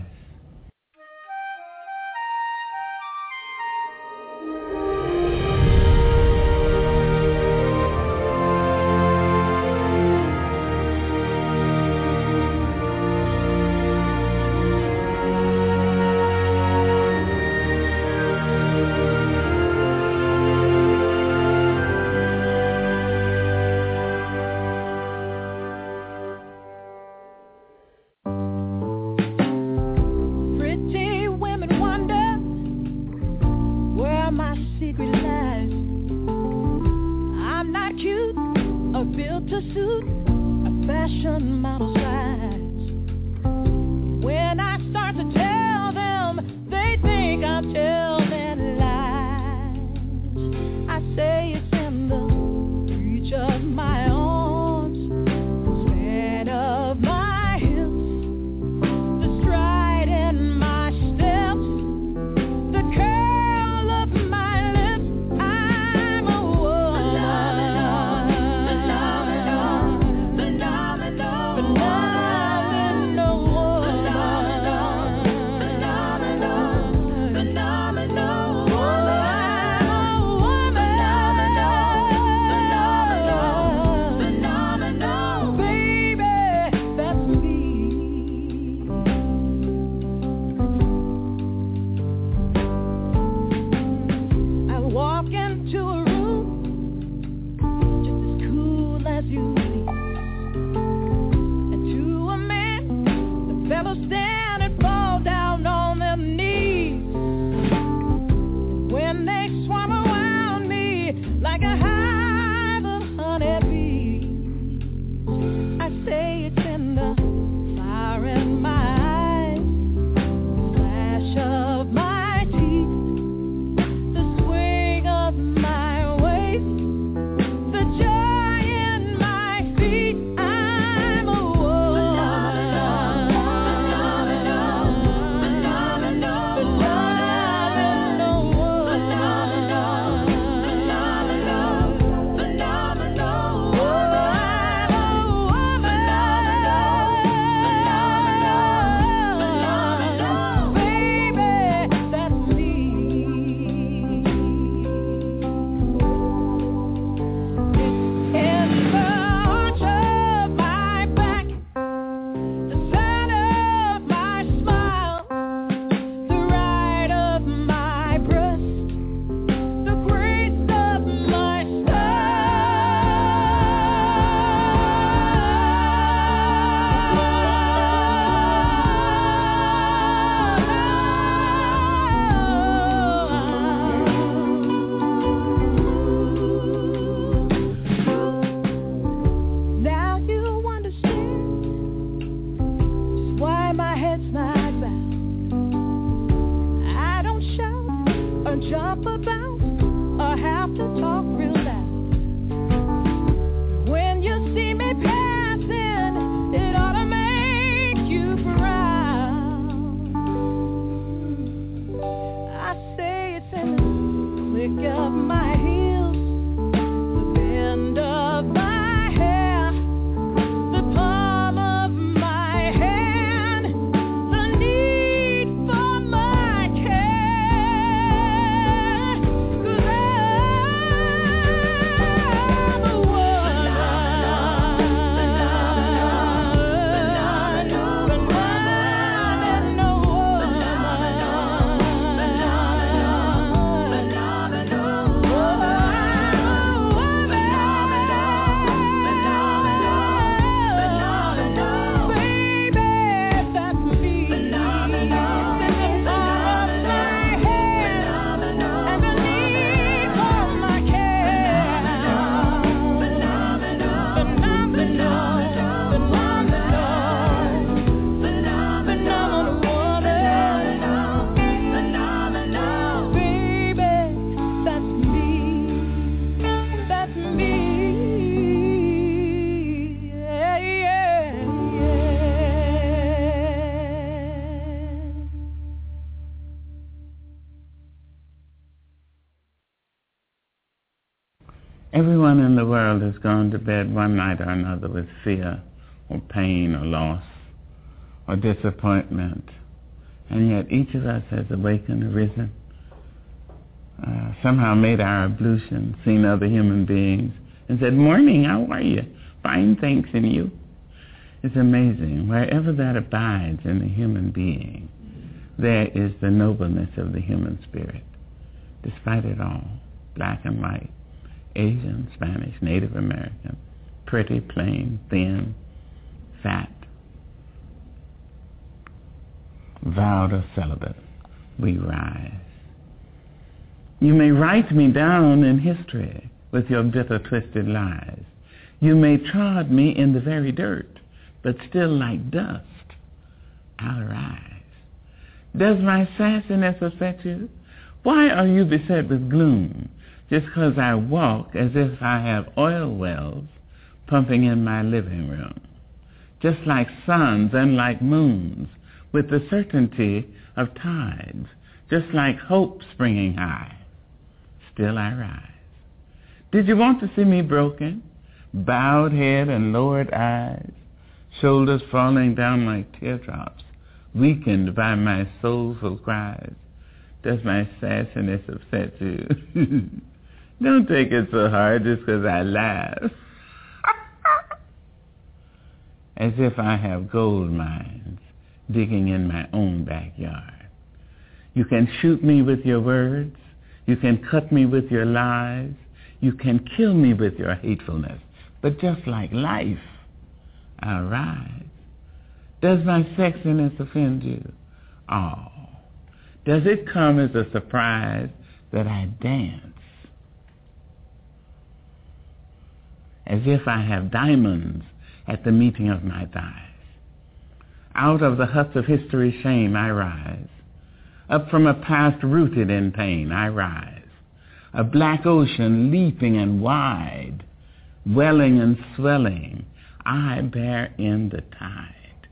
To bed one night or another with fear or pain or loss or disappointment. And yet each of us has awakened, arisen, uh, somehow made our ablution, seen other human beings, and said, morning, how are you? Fine, thanks, and you? It's amazing. Wherever that abides in the human being, there is the nobleness of the human spirit, despite it all, black and white, Asian, Spanish, Native American, pretty, plain, thin, fat, vowed or celibate, we rise. You may write me down in history with your bitter, twisted lies. You may trod me in the very dirt, but still like dust, I'll rise. Does my sassiness affect you? Why are you beset with gloom just because I walk as if I have oil wells pumping in my living room? Just like suns and like moons, with the certainty of tides, just like hope springing high, still I rise. Did you want to see me broken? Bowed head and lowered eyes, shoulders falling down like teardrops, weakened by my soulful cries. Does my sassiness upset you? Don't take it so hard just because I laugh. As if I have gold mines digging in my own backyard. You can shoot me with your words. You can cut me with your lies. You can kill me with your hatefulness. But just like life, I'll rise. Does my sexiness offend you? Oh. Does it come as a surprise that I dance? As if I have diamonds at the meeting of my thighs. Out of the huts of history's shame I rise. Up from a past rooted in pain I rise. A black ocean leaping and wide, welling and swelling, I bear in the tide.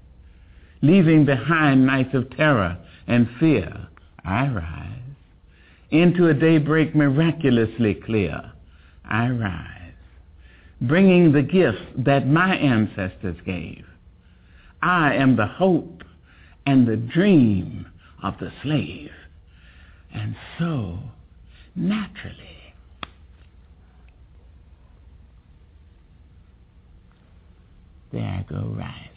Leaving behind nights of terror and fear, I rise. Into a daybreak miraculously clear, I rise. Bringing the gifts that my ancestors gave. I am the hope and the dream of the slave. And so, naturally, there I go rising.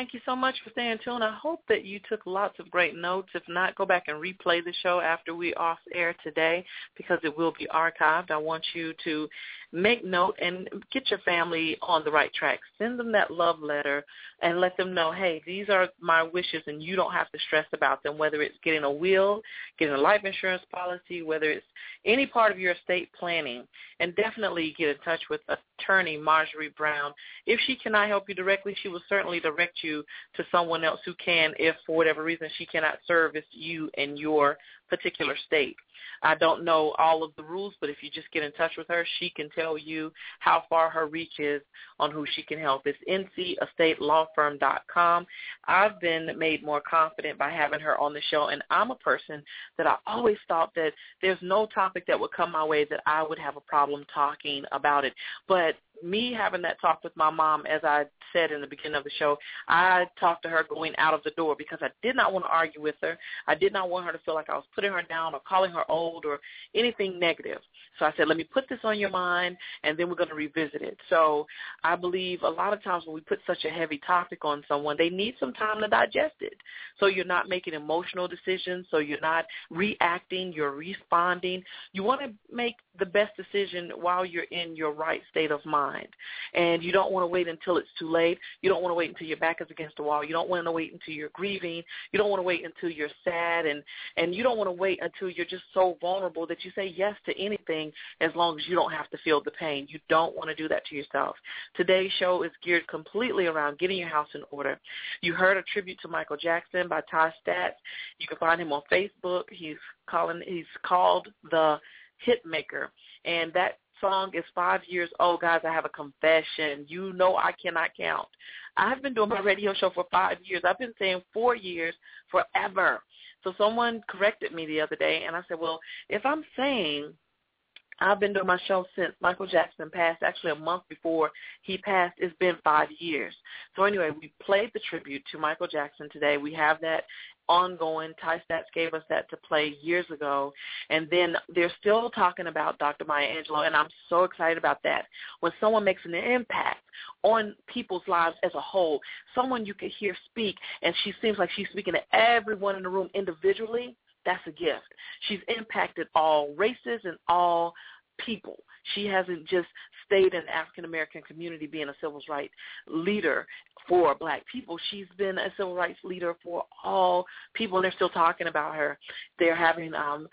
Thank you so much for staying tuned. I hope that you took lots of great notes. If not, go back and replay the show after we off air today because it will be archived. I want you to make note and get your family on the right track. Send them that love letter and let them know, hey, these are my wishes and you don't have to stress about them, whether it's getting a will, getting a life insurance policy, whether it's any part of your estate planning. And definitely get in touch with attorney Marjorie Brown. If she cannot help you directly, she will certainly direct you to someone else who can if for whatever reason she cannot service you and your particular state. I don't know all of the rules, but if you just get in touch with her, she can tell you how far her reach is on who she can help. It's ncestatelawfirm.com. I've been made more confident by having her on the show, and I'm a person that I always thought that there's no topic that would come my way that I would have a problem talking about it. But me having that talk with my mom, as I said in the beginning of the show, I talked to her going out of the door because I did not want to argue with her. I did not want her to feel like I was putting her down or calling her old or anything negative. So I said, let me put this on your mind, and then we're going to revisit it. So I believe a lot of times when we put such a heavy topic on someone, they need some time to digest it. So you're not making emotional decisions, so you're not reacting, you're responding. You want to make the best decision while you're in your right state of mind. And you don't want to wait until it's too late. You don't want to wait until your back is against the wall. You don't want to wait until you're grieving. You don't want to wait until you're sad and and you don't want to wait until you're just so vulnerable that you say yes to anything as long as you don't have to feel the pain. You don't want to do that to yourself. Today's show is geared completely around getting your house in order. You heard a tribute to Michael Jackson by Ty Stats. You can find him on Facebook. He's calling he's called the Hitmaker. And that song is five years old, guys, I have a confession. You know I cannot count. I've been doing my radio show for five years. I've been saying four years forever. So someone corrected me the other day, and I said, well, if I'm saying I've been doing my show since Michael Jackson passed, actually a month before he passed. It's been five years. So anyway, we played the tribute to Michael Jackson today. We have that ongoing. Ty Stats gave us that to play years ago. And then they're still talking about Dr. Maya Angelou, and I'm so excited about that. When someone makes an impact on people's lives as a whole, someone you could hear speak, and she seems like she's speaking to everyone in the room individually, that's a gift. She's impacted all races and all people. She hasn't just stayed in the African American community being a civil rights leader for black people. She's been a civil rights leader for all people, and they're still talking about her. They're having um,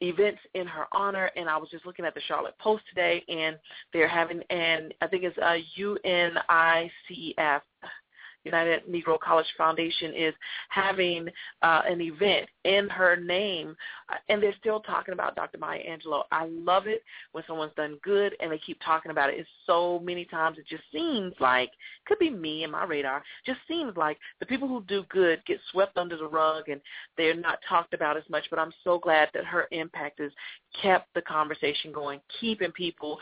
events in her honor, and I was just looking at the Charlotte Post today, and they're having, and I think it's a UNCF United Negro College Foundation is having uh, an event in her name, uh, and they're still talking about Dr. Maya Angelou. I love it when someone's done good and they keep talking about it. It's so many times it just seems like could be me and my radar. Just seems like the people who do good get swept under the rug and they're not talked about as much. But I'm so glad that her impact has kept the conversation going, keeping people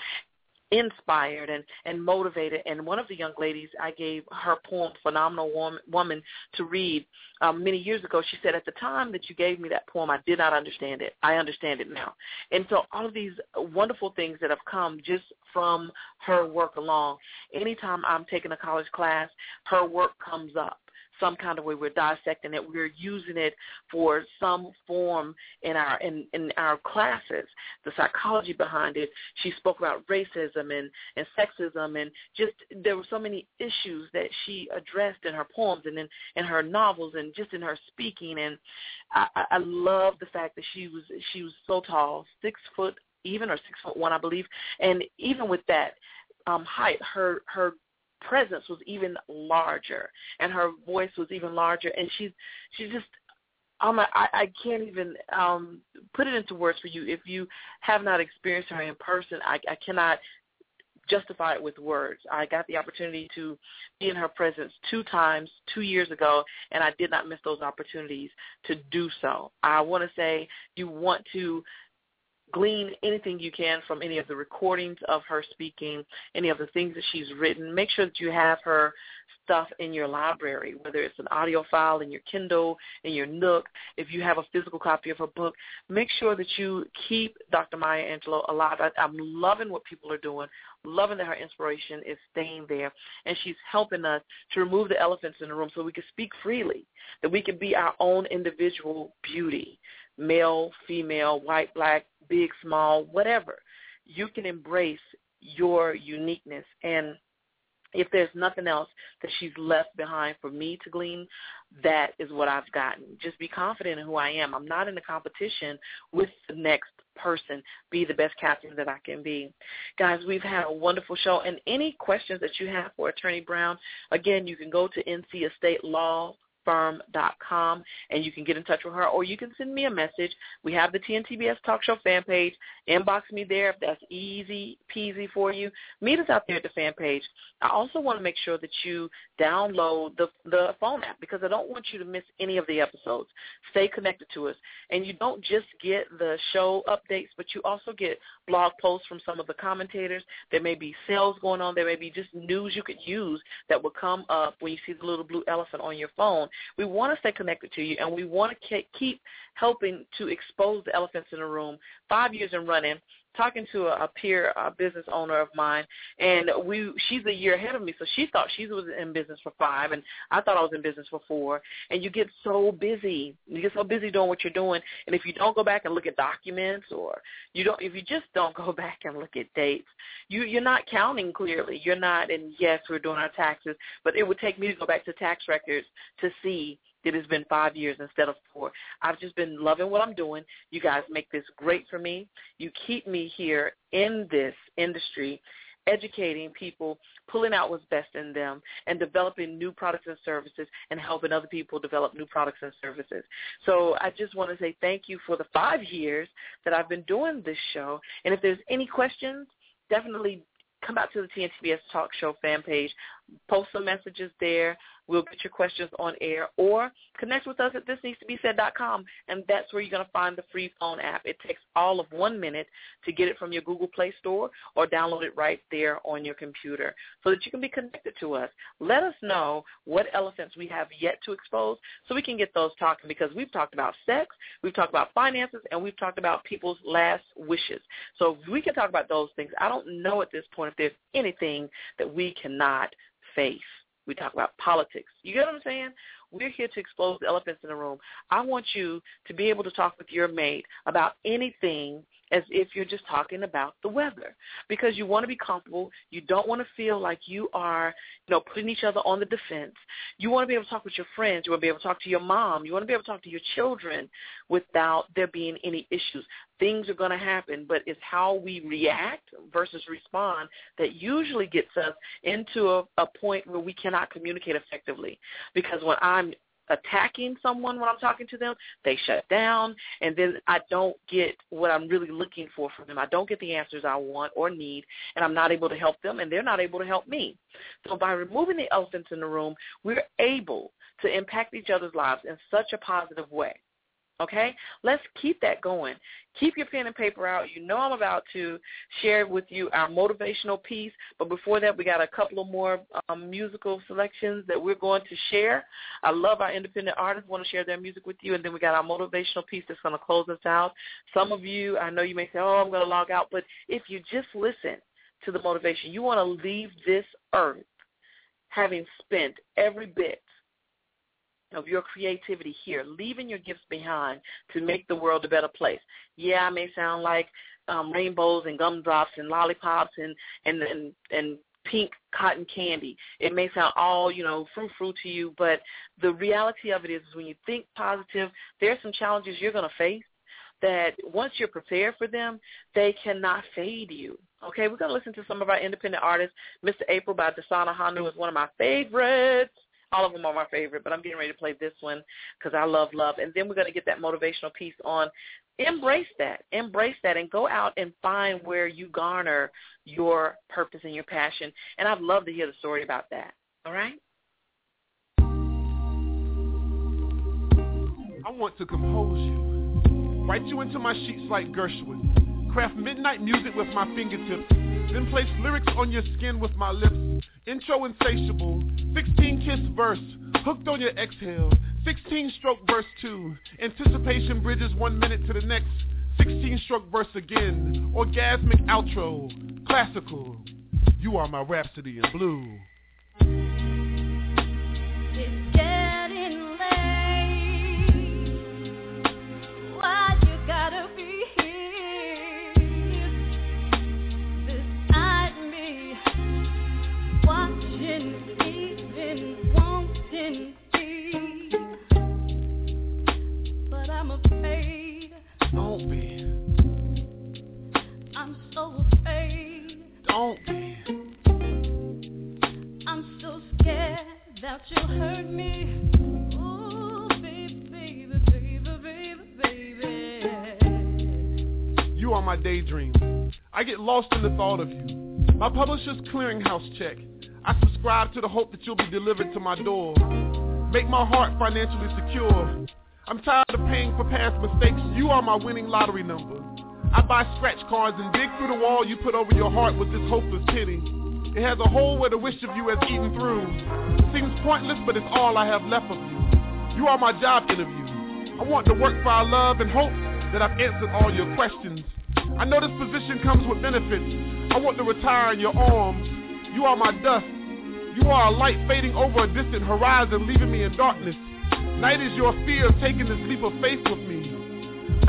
inspired and, and motivated. And one of the young ladies, I gave her poem, Phenomenal Woman, Woman to read um, many years ago. She said, at the time that you gave me that poem, I did not understand it. I understand it now. And so all of these wonderful things that have come just from her work along. Anytime I'm taking a college class, her work comes up some kind of way. We're dissecting it. We're using it for some form in our in, in our classes. The psychology behind it. She spoke about racism and and sexism and just there were so many issues that she addressed in her poems and in in her novels and just in her speaking. And I, I love the fact that she was she was so tall, six foot even or six foot one, I believe. And even with that um height, her her presence was even larger and her voice was even larger and she's she's just um, I, I can't even um, put it into words for you. If you have not experienced her in person, I, I cannot justify it with words. I got the opportunity to be in her presence two times two years ago, and I did not miss those opportunities to do so. I want to say you want to glean anything you can from any of the recordings of her speaking, any of the things that she's written. Make sure that you have her stuff in your library, whether it's an audio file in your Kindle, in your Nook, if you have a physical copy of her book, make sure that you keep Dr. Maya Angelou alive. I, I'm loving what people are doing, loving that her inspiration is staying there, and she's helping us to remove the elephants in the room so we can speak freely, that we can be our own individual beauty, male, female, white, black, big, small, whatever. You can embrace your uniqueness and if there's nothing else that she's left behind for me to glean, that is what I've gotten. Just be confident in who I am. I'm not in a competition with the next person. Be the best captain that I can be. Guys, we've had a wonderful show. And any questions that you have for Attorney Brown, again, you can go to NC Estate Law firm.com and you can get in touch with her or you can send me a message. We have the TNTBS Talk Show fan page. Inbox me there if that's easy peasy for you. Meet us out there at the fan page. I also want to make sure that you download the the phone app because I don't want you to miss any of the episodes. Stay connected to us. And you don't just get the show updates, but you also get blog posts from some of the commentators. There may be sales going on. There may be just news you could use that will come up when you see the little blue elephant on your phone. We want to stay connected to you, and we want to keep helping to expose the elephants in the room. Five years in running, talking to a, peer a business owner of mine and we she's a year ahead of me so she thought she was in business for five and i thought i was in business for four. And you get so busy. You get so busy doing what you're doing and if you don't go back and look at documents or you don't if you just don't go back and look at dates you you're not counting clearly. You're not and yes we're doing our taxes but it would take me to go back to tax records to see it has been five years instead of four. I've just been loving what I'm doing. You guys make this great for me. You keep me here in this industry, educating people, pulling out what's best in them, and developing new products and services and helping other people develop new products and services. So I just want to say thank you for the five years that I've been doing this show. And if there's any questions, definitely come out to the TNTBS Talk Show fan page, post some messages there. We'll get your questions on air or connect with us at thisneedstobesaid.com, and that's where you're going to find the free phone app. It takes all of one minute to get it from your Google Play Store or download it right there on your computer so that you can be connected to us. Let us know what elephants we have yet to expose so we can get those talking because we've talked about sex, we've talked about finances, and we've talked about people's last wishes. So we can talk about those things, I don't know at this point if there's anything that we cannot face. We talk about politics. You get what I'm saying? We're here to expose the elephants in the room. I want you to be able to talk with your mate about anything as if you're just talking about the weather because you want to be comfortable. You don't want to feel like you are, you know, putting each other on the defense. You want to be able to talk with your friends. You want to be able to talk to your mom. You want to be able to talk to your children without there being any issues. Things are going to happen, but it's how we react versus respond that usually gets us into a, a point where we cannot communicate effectively. Because when I'm attacking someone when I'm talking to them, they shut down, and then I don't get what I'm really looking for from them. I don't get the answers I want or need, and I'm not able to help them, and they're not able to help me. So by removing the elephants in the room, we're able to impact each other's lives in such a positive way. Okay? Let's keep that going. Keep your pen and paper out. You know I'm about to share with you our motivational piece, but before that, we got a couple of more um, musical selections that we're going to share. I love our independent artists, want to share their music with you, and then we got our motivational piece that's going to close us out. Some of you, I know you may say, oh, I'm going to log out, but if you just listen to the motivation, you want to leave this earth having spent every bit of your creativity here, leaving your gifts behind to make the world a better place. Yeah, I may sound like um, rainbows and gumdrops and lollipops and and and, and pink cotton candy. It may sound all, you know, frou frou to you, but the reality of it is when you think positive, there are some challenges you're going to face that once you're prepared for them, they cannot fade you. Okay, we're going to listen to some of our independent artists. Mr. April by Dasana Hanu is one of my favorites. All of them are my favorite, but I'm getting ready to play this one because I love love. And then we're going to get that motivational piece on. Embrace that. Embrace that and go out and find where you garner your purpose and your passion. And I'd love to hear the story about that. All right? I want to compose you. Write you into my sheets like Gershwin. Craft midnight music with my fingertips. Then place lyrics on your skin with my lips. Intro insatiable, 16 kiss verse, hooked on your exhale, 16 stroke verse 2, anticipation bridges one minute to the next, 16 stroke verse again, orgasmic outro, classical, you are my rhapsody in blue. Don't be, I'm so afraid. don't be. I'm so scared that you'll hurt me. Ooh, baby, baby, baby, baby, baby. You are my daydream. I get lost in the thought of you. My publisher's clearinghouse check. I subscribe to the hope that you'll be delivered to my door. Make my heart financially secure. I'm tired of paying for past mistakes. You are my winning lottery number. I buy scratch cards and dig through the wall you put over your heart with this hopeless pity. It has a hole where the wish of you has eaten through. Seems pointless, but it's all I have left of you. You are my job interview. I want to work for our love and hope that I've answered all your questions. I know this position comes with benefits. I want to retire in your arms. You are my dust. You are a light fading over a distant horizon, leaving me in darkness. Night is your fear of taking this leap of faith with me.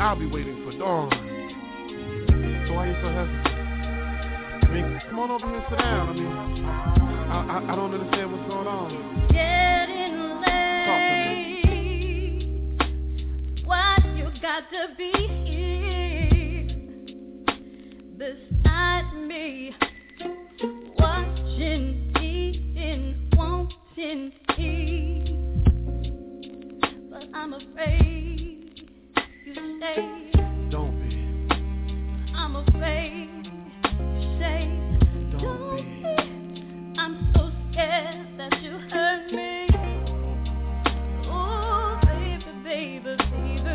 I'll be waiting for dawn. So why are you so hesitant? I mean, come on over here and sit down. I mean, I, I, I don't understand what's going on. Getting late. Why you got to be here beside me, watching, eating, wanting me i. Don't be. I'm afraid you say. Don't, be. I'm so scared that you hurt me. Oh, baby, baby,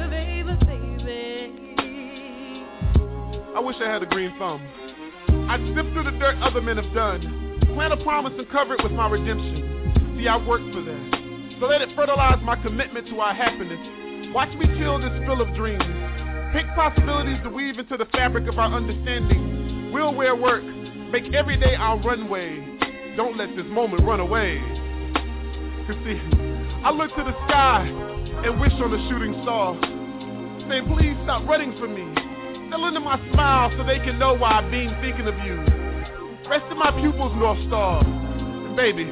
baby, baby. I wish I had a green thumb. I'd sift through the dirt other men have done. Plant a promise and cover it with my redemption. See, I worked for that. So let it fertilize my commitment to our happiness. Watch me till this fill of dreams. Pick possibilities to weave into the fabric of our understanding. We'll wear work, make every day our runway. Don't let this moment run away. Cause see, I look to the sky and wish on a shooting star. Saying, please stop running from me. Still into my smile so they can know why I've been thinking of you. Rest in my pupils, North Star. And baby,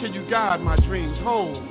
can you guide my dreams home?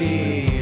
Never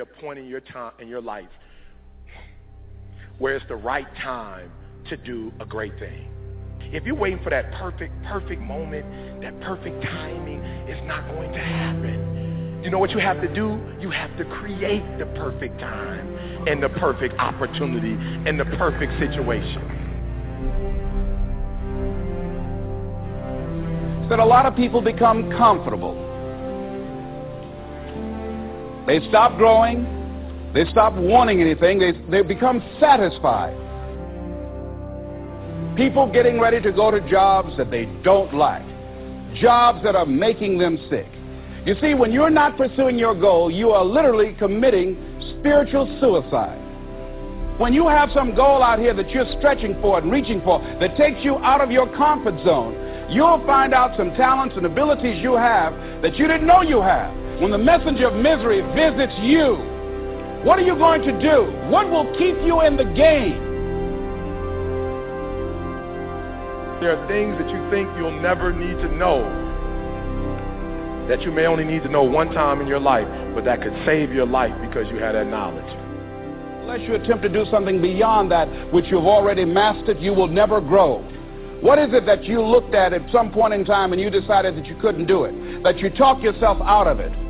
a point in your time in your life where it's the right time to do a great thing. If you're waiting for that perfect, perfect moment, that perfect timing, it's not going to happen. You know what you have to do? You have to create the perfect time and the perfect opportunity and the perfect situation. That a lot of people become comfortable. They stop growing. They stop wanting anything. They, they become satisfied. People getting ready to go to jobs that they don't like, jobs that are making them sick. You see, when you're not pursuing your goal, you are literally committing spiritual suicide. When you have some goal out here that you're stretching for and reaching for that takes you out of your comfort zone, you'll find out some talents and abilities you have that you didn't know you have. When the messenger of misery visits you, what are you going to do? What will keep you in the game? There are things that you think you'll never need to know that you may only need to know one time in your life, but that could save your life because you had that knowledge. Unless you attempt to do something beyond that which you've already mastered, you will never grow. What is it that you looked at at some point in time and you decided that you couldn't do it? That you talked yourself out of it?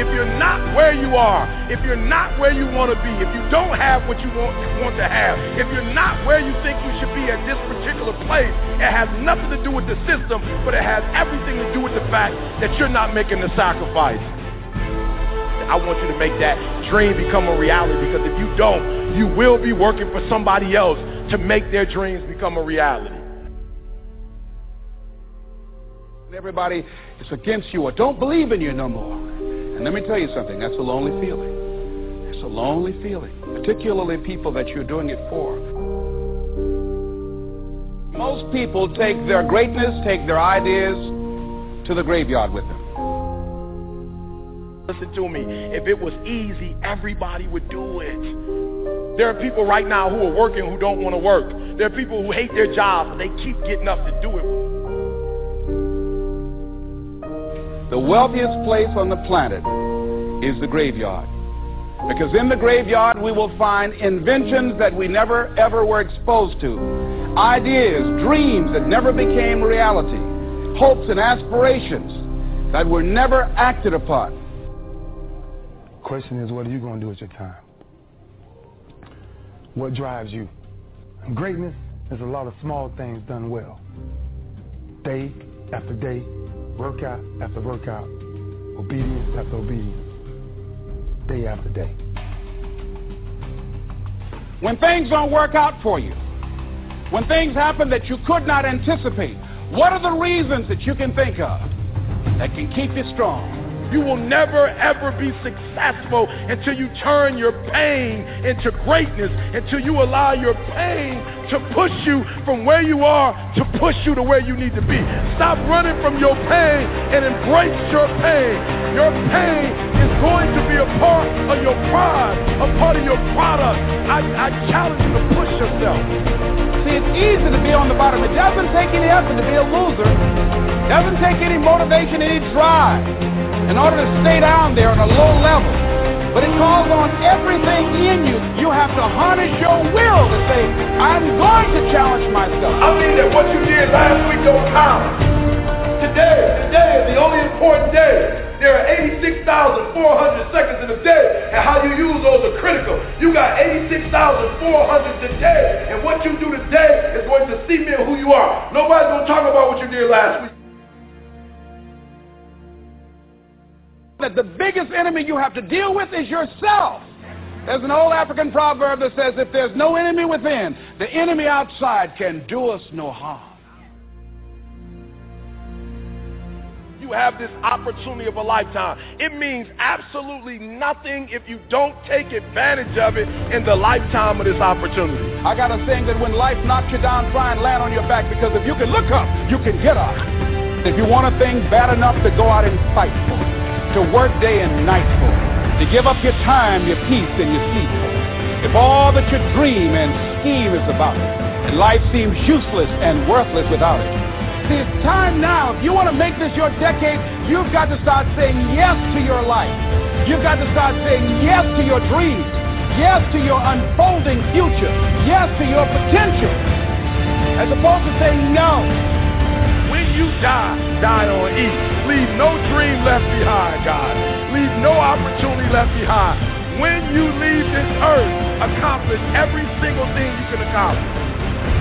if you're not where you are, if you're not where you want to be, if you don't have what you want, want to have, if you're not where you think you should be at this particular place, it has nothing to do with the system, but it has everything to do with the fact that you're not making the sacrifice. I want you to make that dream become a reality because if you don't, you will be working for somebody else to make their dreams become a reality. Everybody is against you or don't believe in you no more. And let me tell you something, that's a lonely feeling. It's a lonely feeling, particularly people that you're doing it for. Most people take their greatness, take their ideas to the graveyard with them. Listen to me. If it was easy, everybody would do it. There are people right now who are working who don't want to work. There are people who hate their jobs, but they keep getting up to do it. The wealthiest place on the planet is the graveyard. Because in the graveyard we will find inventions that we never ever were exposed to, ideas, dreams that never became reality, hopes and aspirations that were never acted upon. Question is, what are you going to do with your time? What drives you? And greatness is a lot of small things done well. Day after day, workout after workout, obedience after obedience, day after day. When things don't work out for you, when things happen that you could not anticipate, what are the reasons that you can think of that can keep you strong? You will never ever be successful until you turn your pain into greatness, until you allow your pain to push you from where you are to push you to where you need to be. Stop running from your pain and embrace your pain. Your pain is going to be a part of your pride, a part of your product. I, I challenge you to push yourself. See, it's easy to be on the bottom. It doesn't take any effort to be a loser. It doesn't take any motivation, any drive in order to stay down there on a low level. But it calls on everything in you. You have to harness your will to say, I'm going to challenge myself. I mean that what you did last week don't count. Today, today is the only important day. There are 86,400 seconds in a day, and how you use those are critical. You got 86,400 today, and what you do today is going to see cement who you are. Nobody's going to talk about what you did last week. That the biggest enemy you have to deal with is yourself. There's an old African proverb that says, if there's no enemy within, the enemy outside can do us no harm. You have this opportunity of a lifetime. It means absolutely nothing if you don't take advantage of it in the lifetime of this opportunity. I got a saying that when life knocks you down, try and land on your back because if you can look up, you can get up. If you want a thing bad enough to go out and fight for, to work day and night for, to give up your time, your peace, and your sleep for, if all that you dream and scheme is about it, and life seems useless and worthless without it, it's time now. If you want to make this your decade, you've got to start saying yes to your life. You've got to start saying yes to your dreams, yes to your unfolding future, yes to your potential, as opposed to saying no. You die, die on E. Leave no dream left behind, God. Leave no opportunity left behind. When you leave this earth, accomplish every single thing you can accomplish.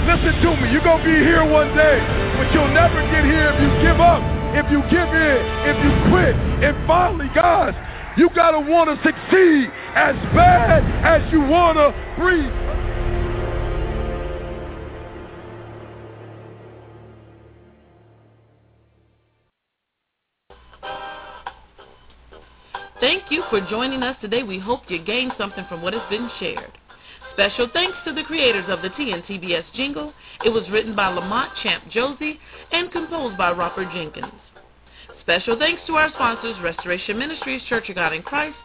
Listen to me. You're going to be here one day, but you'll never get here if you give up, if you give in, if you quit. And finally, guys, you got to want to succeed as bad as you want to breathe. Thank you for joining us today. We hope you gained something from what has been shared. Special thanks to the creators of the TNTBS jingle. It was written by Lamont Champ Josie and composed by Robert Jenkins. Special thanks to our sponsors, Restoration Ministries Church of God in Christ,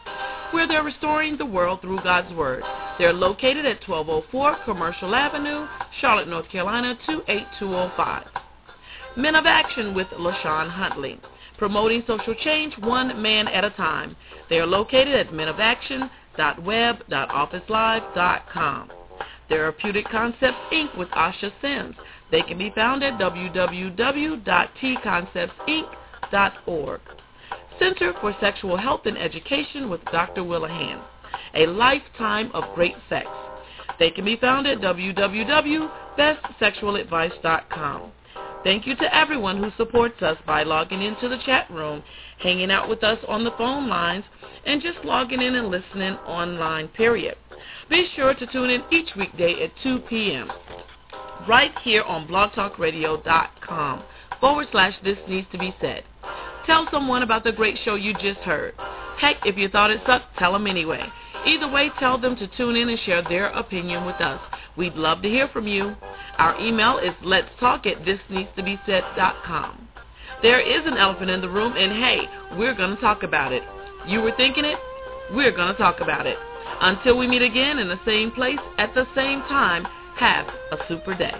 where they're restoring the world through God's Word. They're located at 1204 Commercial Avenue, Charlotte, North Carolina, 28205. Men of Action with LaShawn Huntley, promoting social change one man at a time. They are located at Men of Action, www.web.officelive.com. Therapeutic Concepts Inc. with Asha Sims. They can be found at www.tconceptsinc.org. Center for Sexual Health and Education with Dr. Willahan. A lifetime of great sex. They can be found at www.bestsexualadvice.com. Thank you to everyone who supports us by logging into the chat room, hanging out with us on the phone lines, and just logging in and listening online, period. Be sure to tune in each weekday at 2 p.m. right here on blogtalkradio.com forward slash this needs to be said. Tell someone about the great show you just heard. Heck, if you thought it sucked, tell them anyway. Either way, tell them to tune in and share their opinion with us. We'd love to hear from you. Our email is let's talk at thisneedstobesaid.com. There is an elephant in the room, and hey, we're going to talk about it. You were thinking it? We're going to talk about it. Until we meet again in the same place at the same time, have a super day.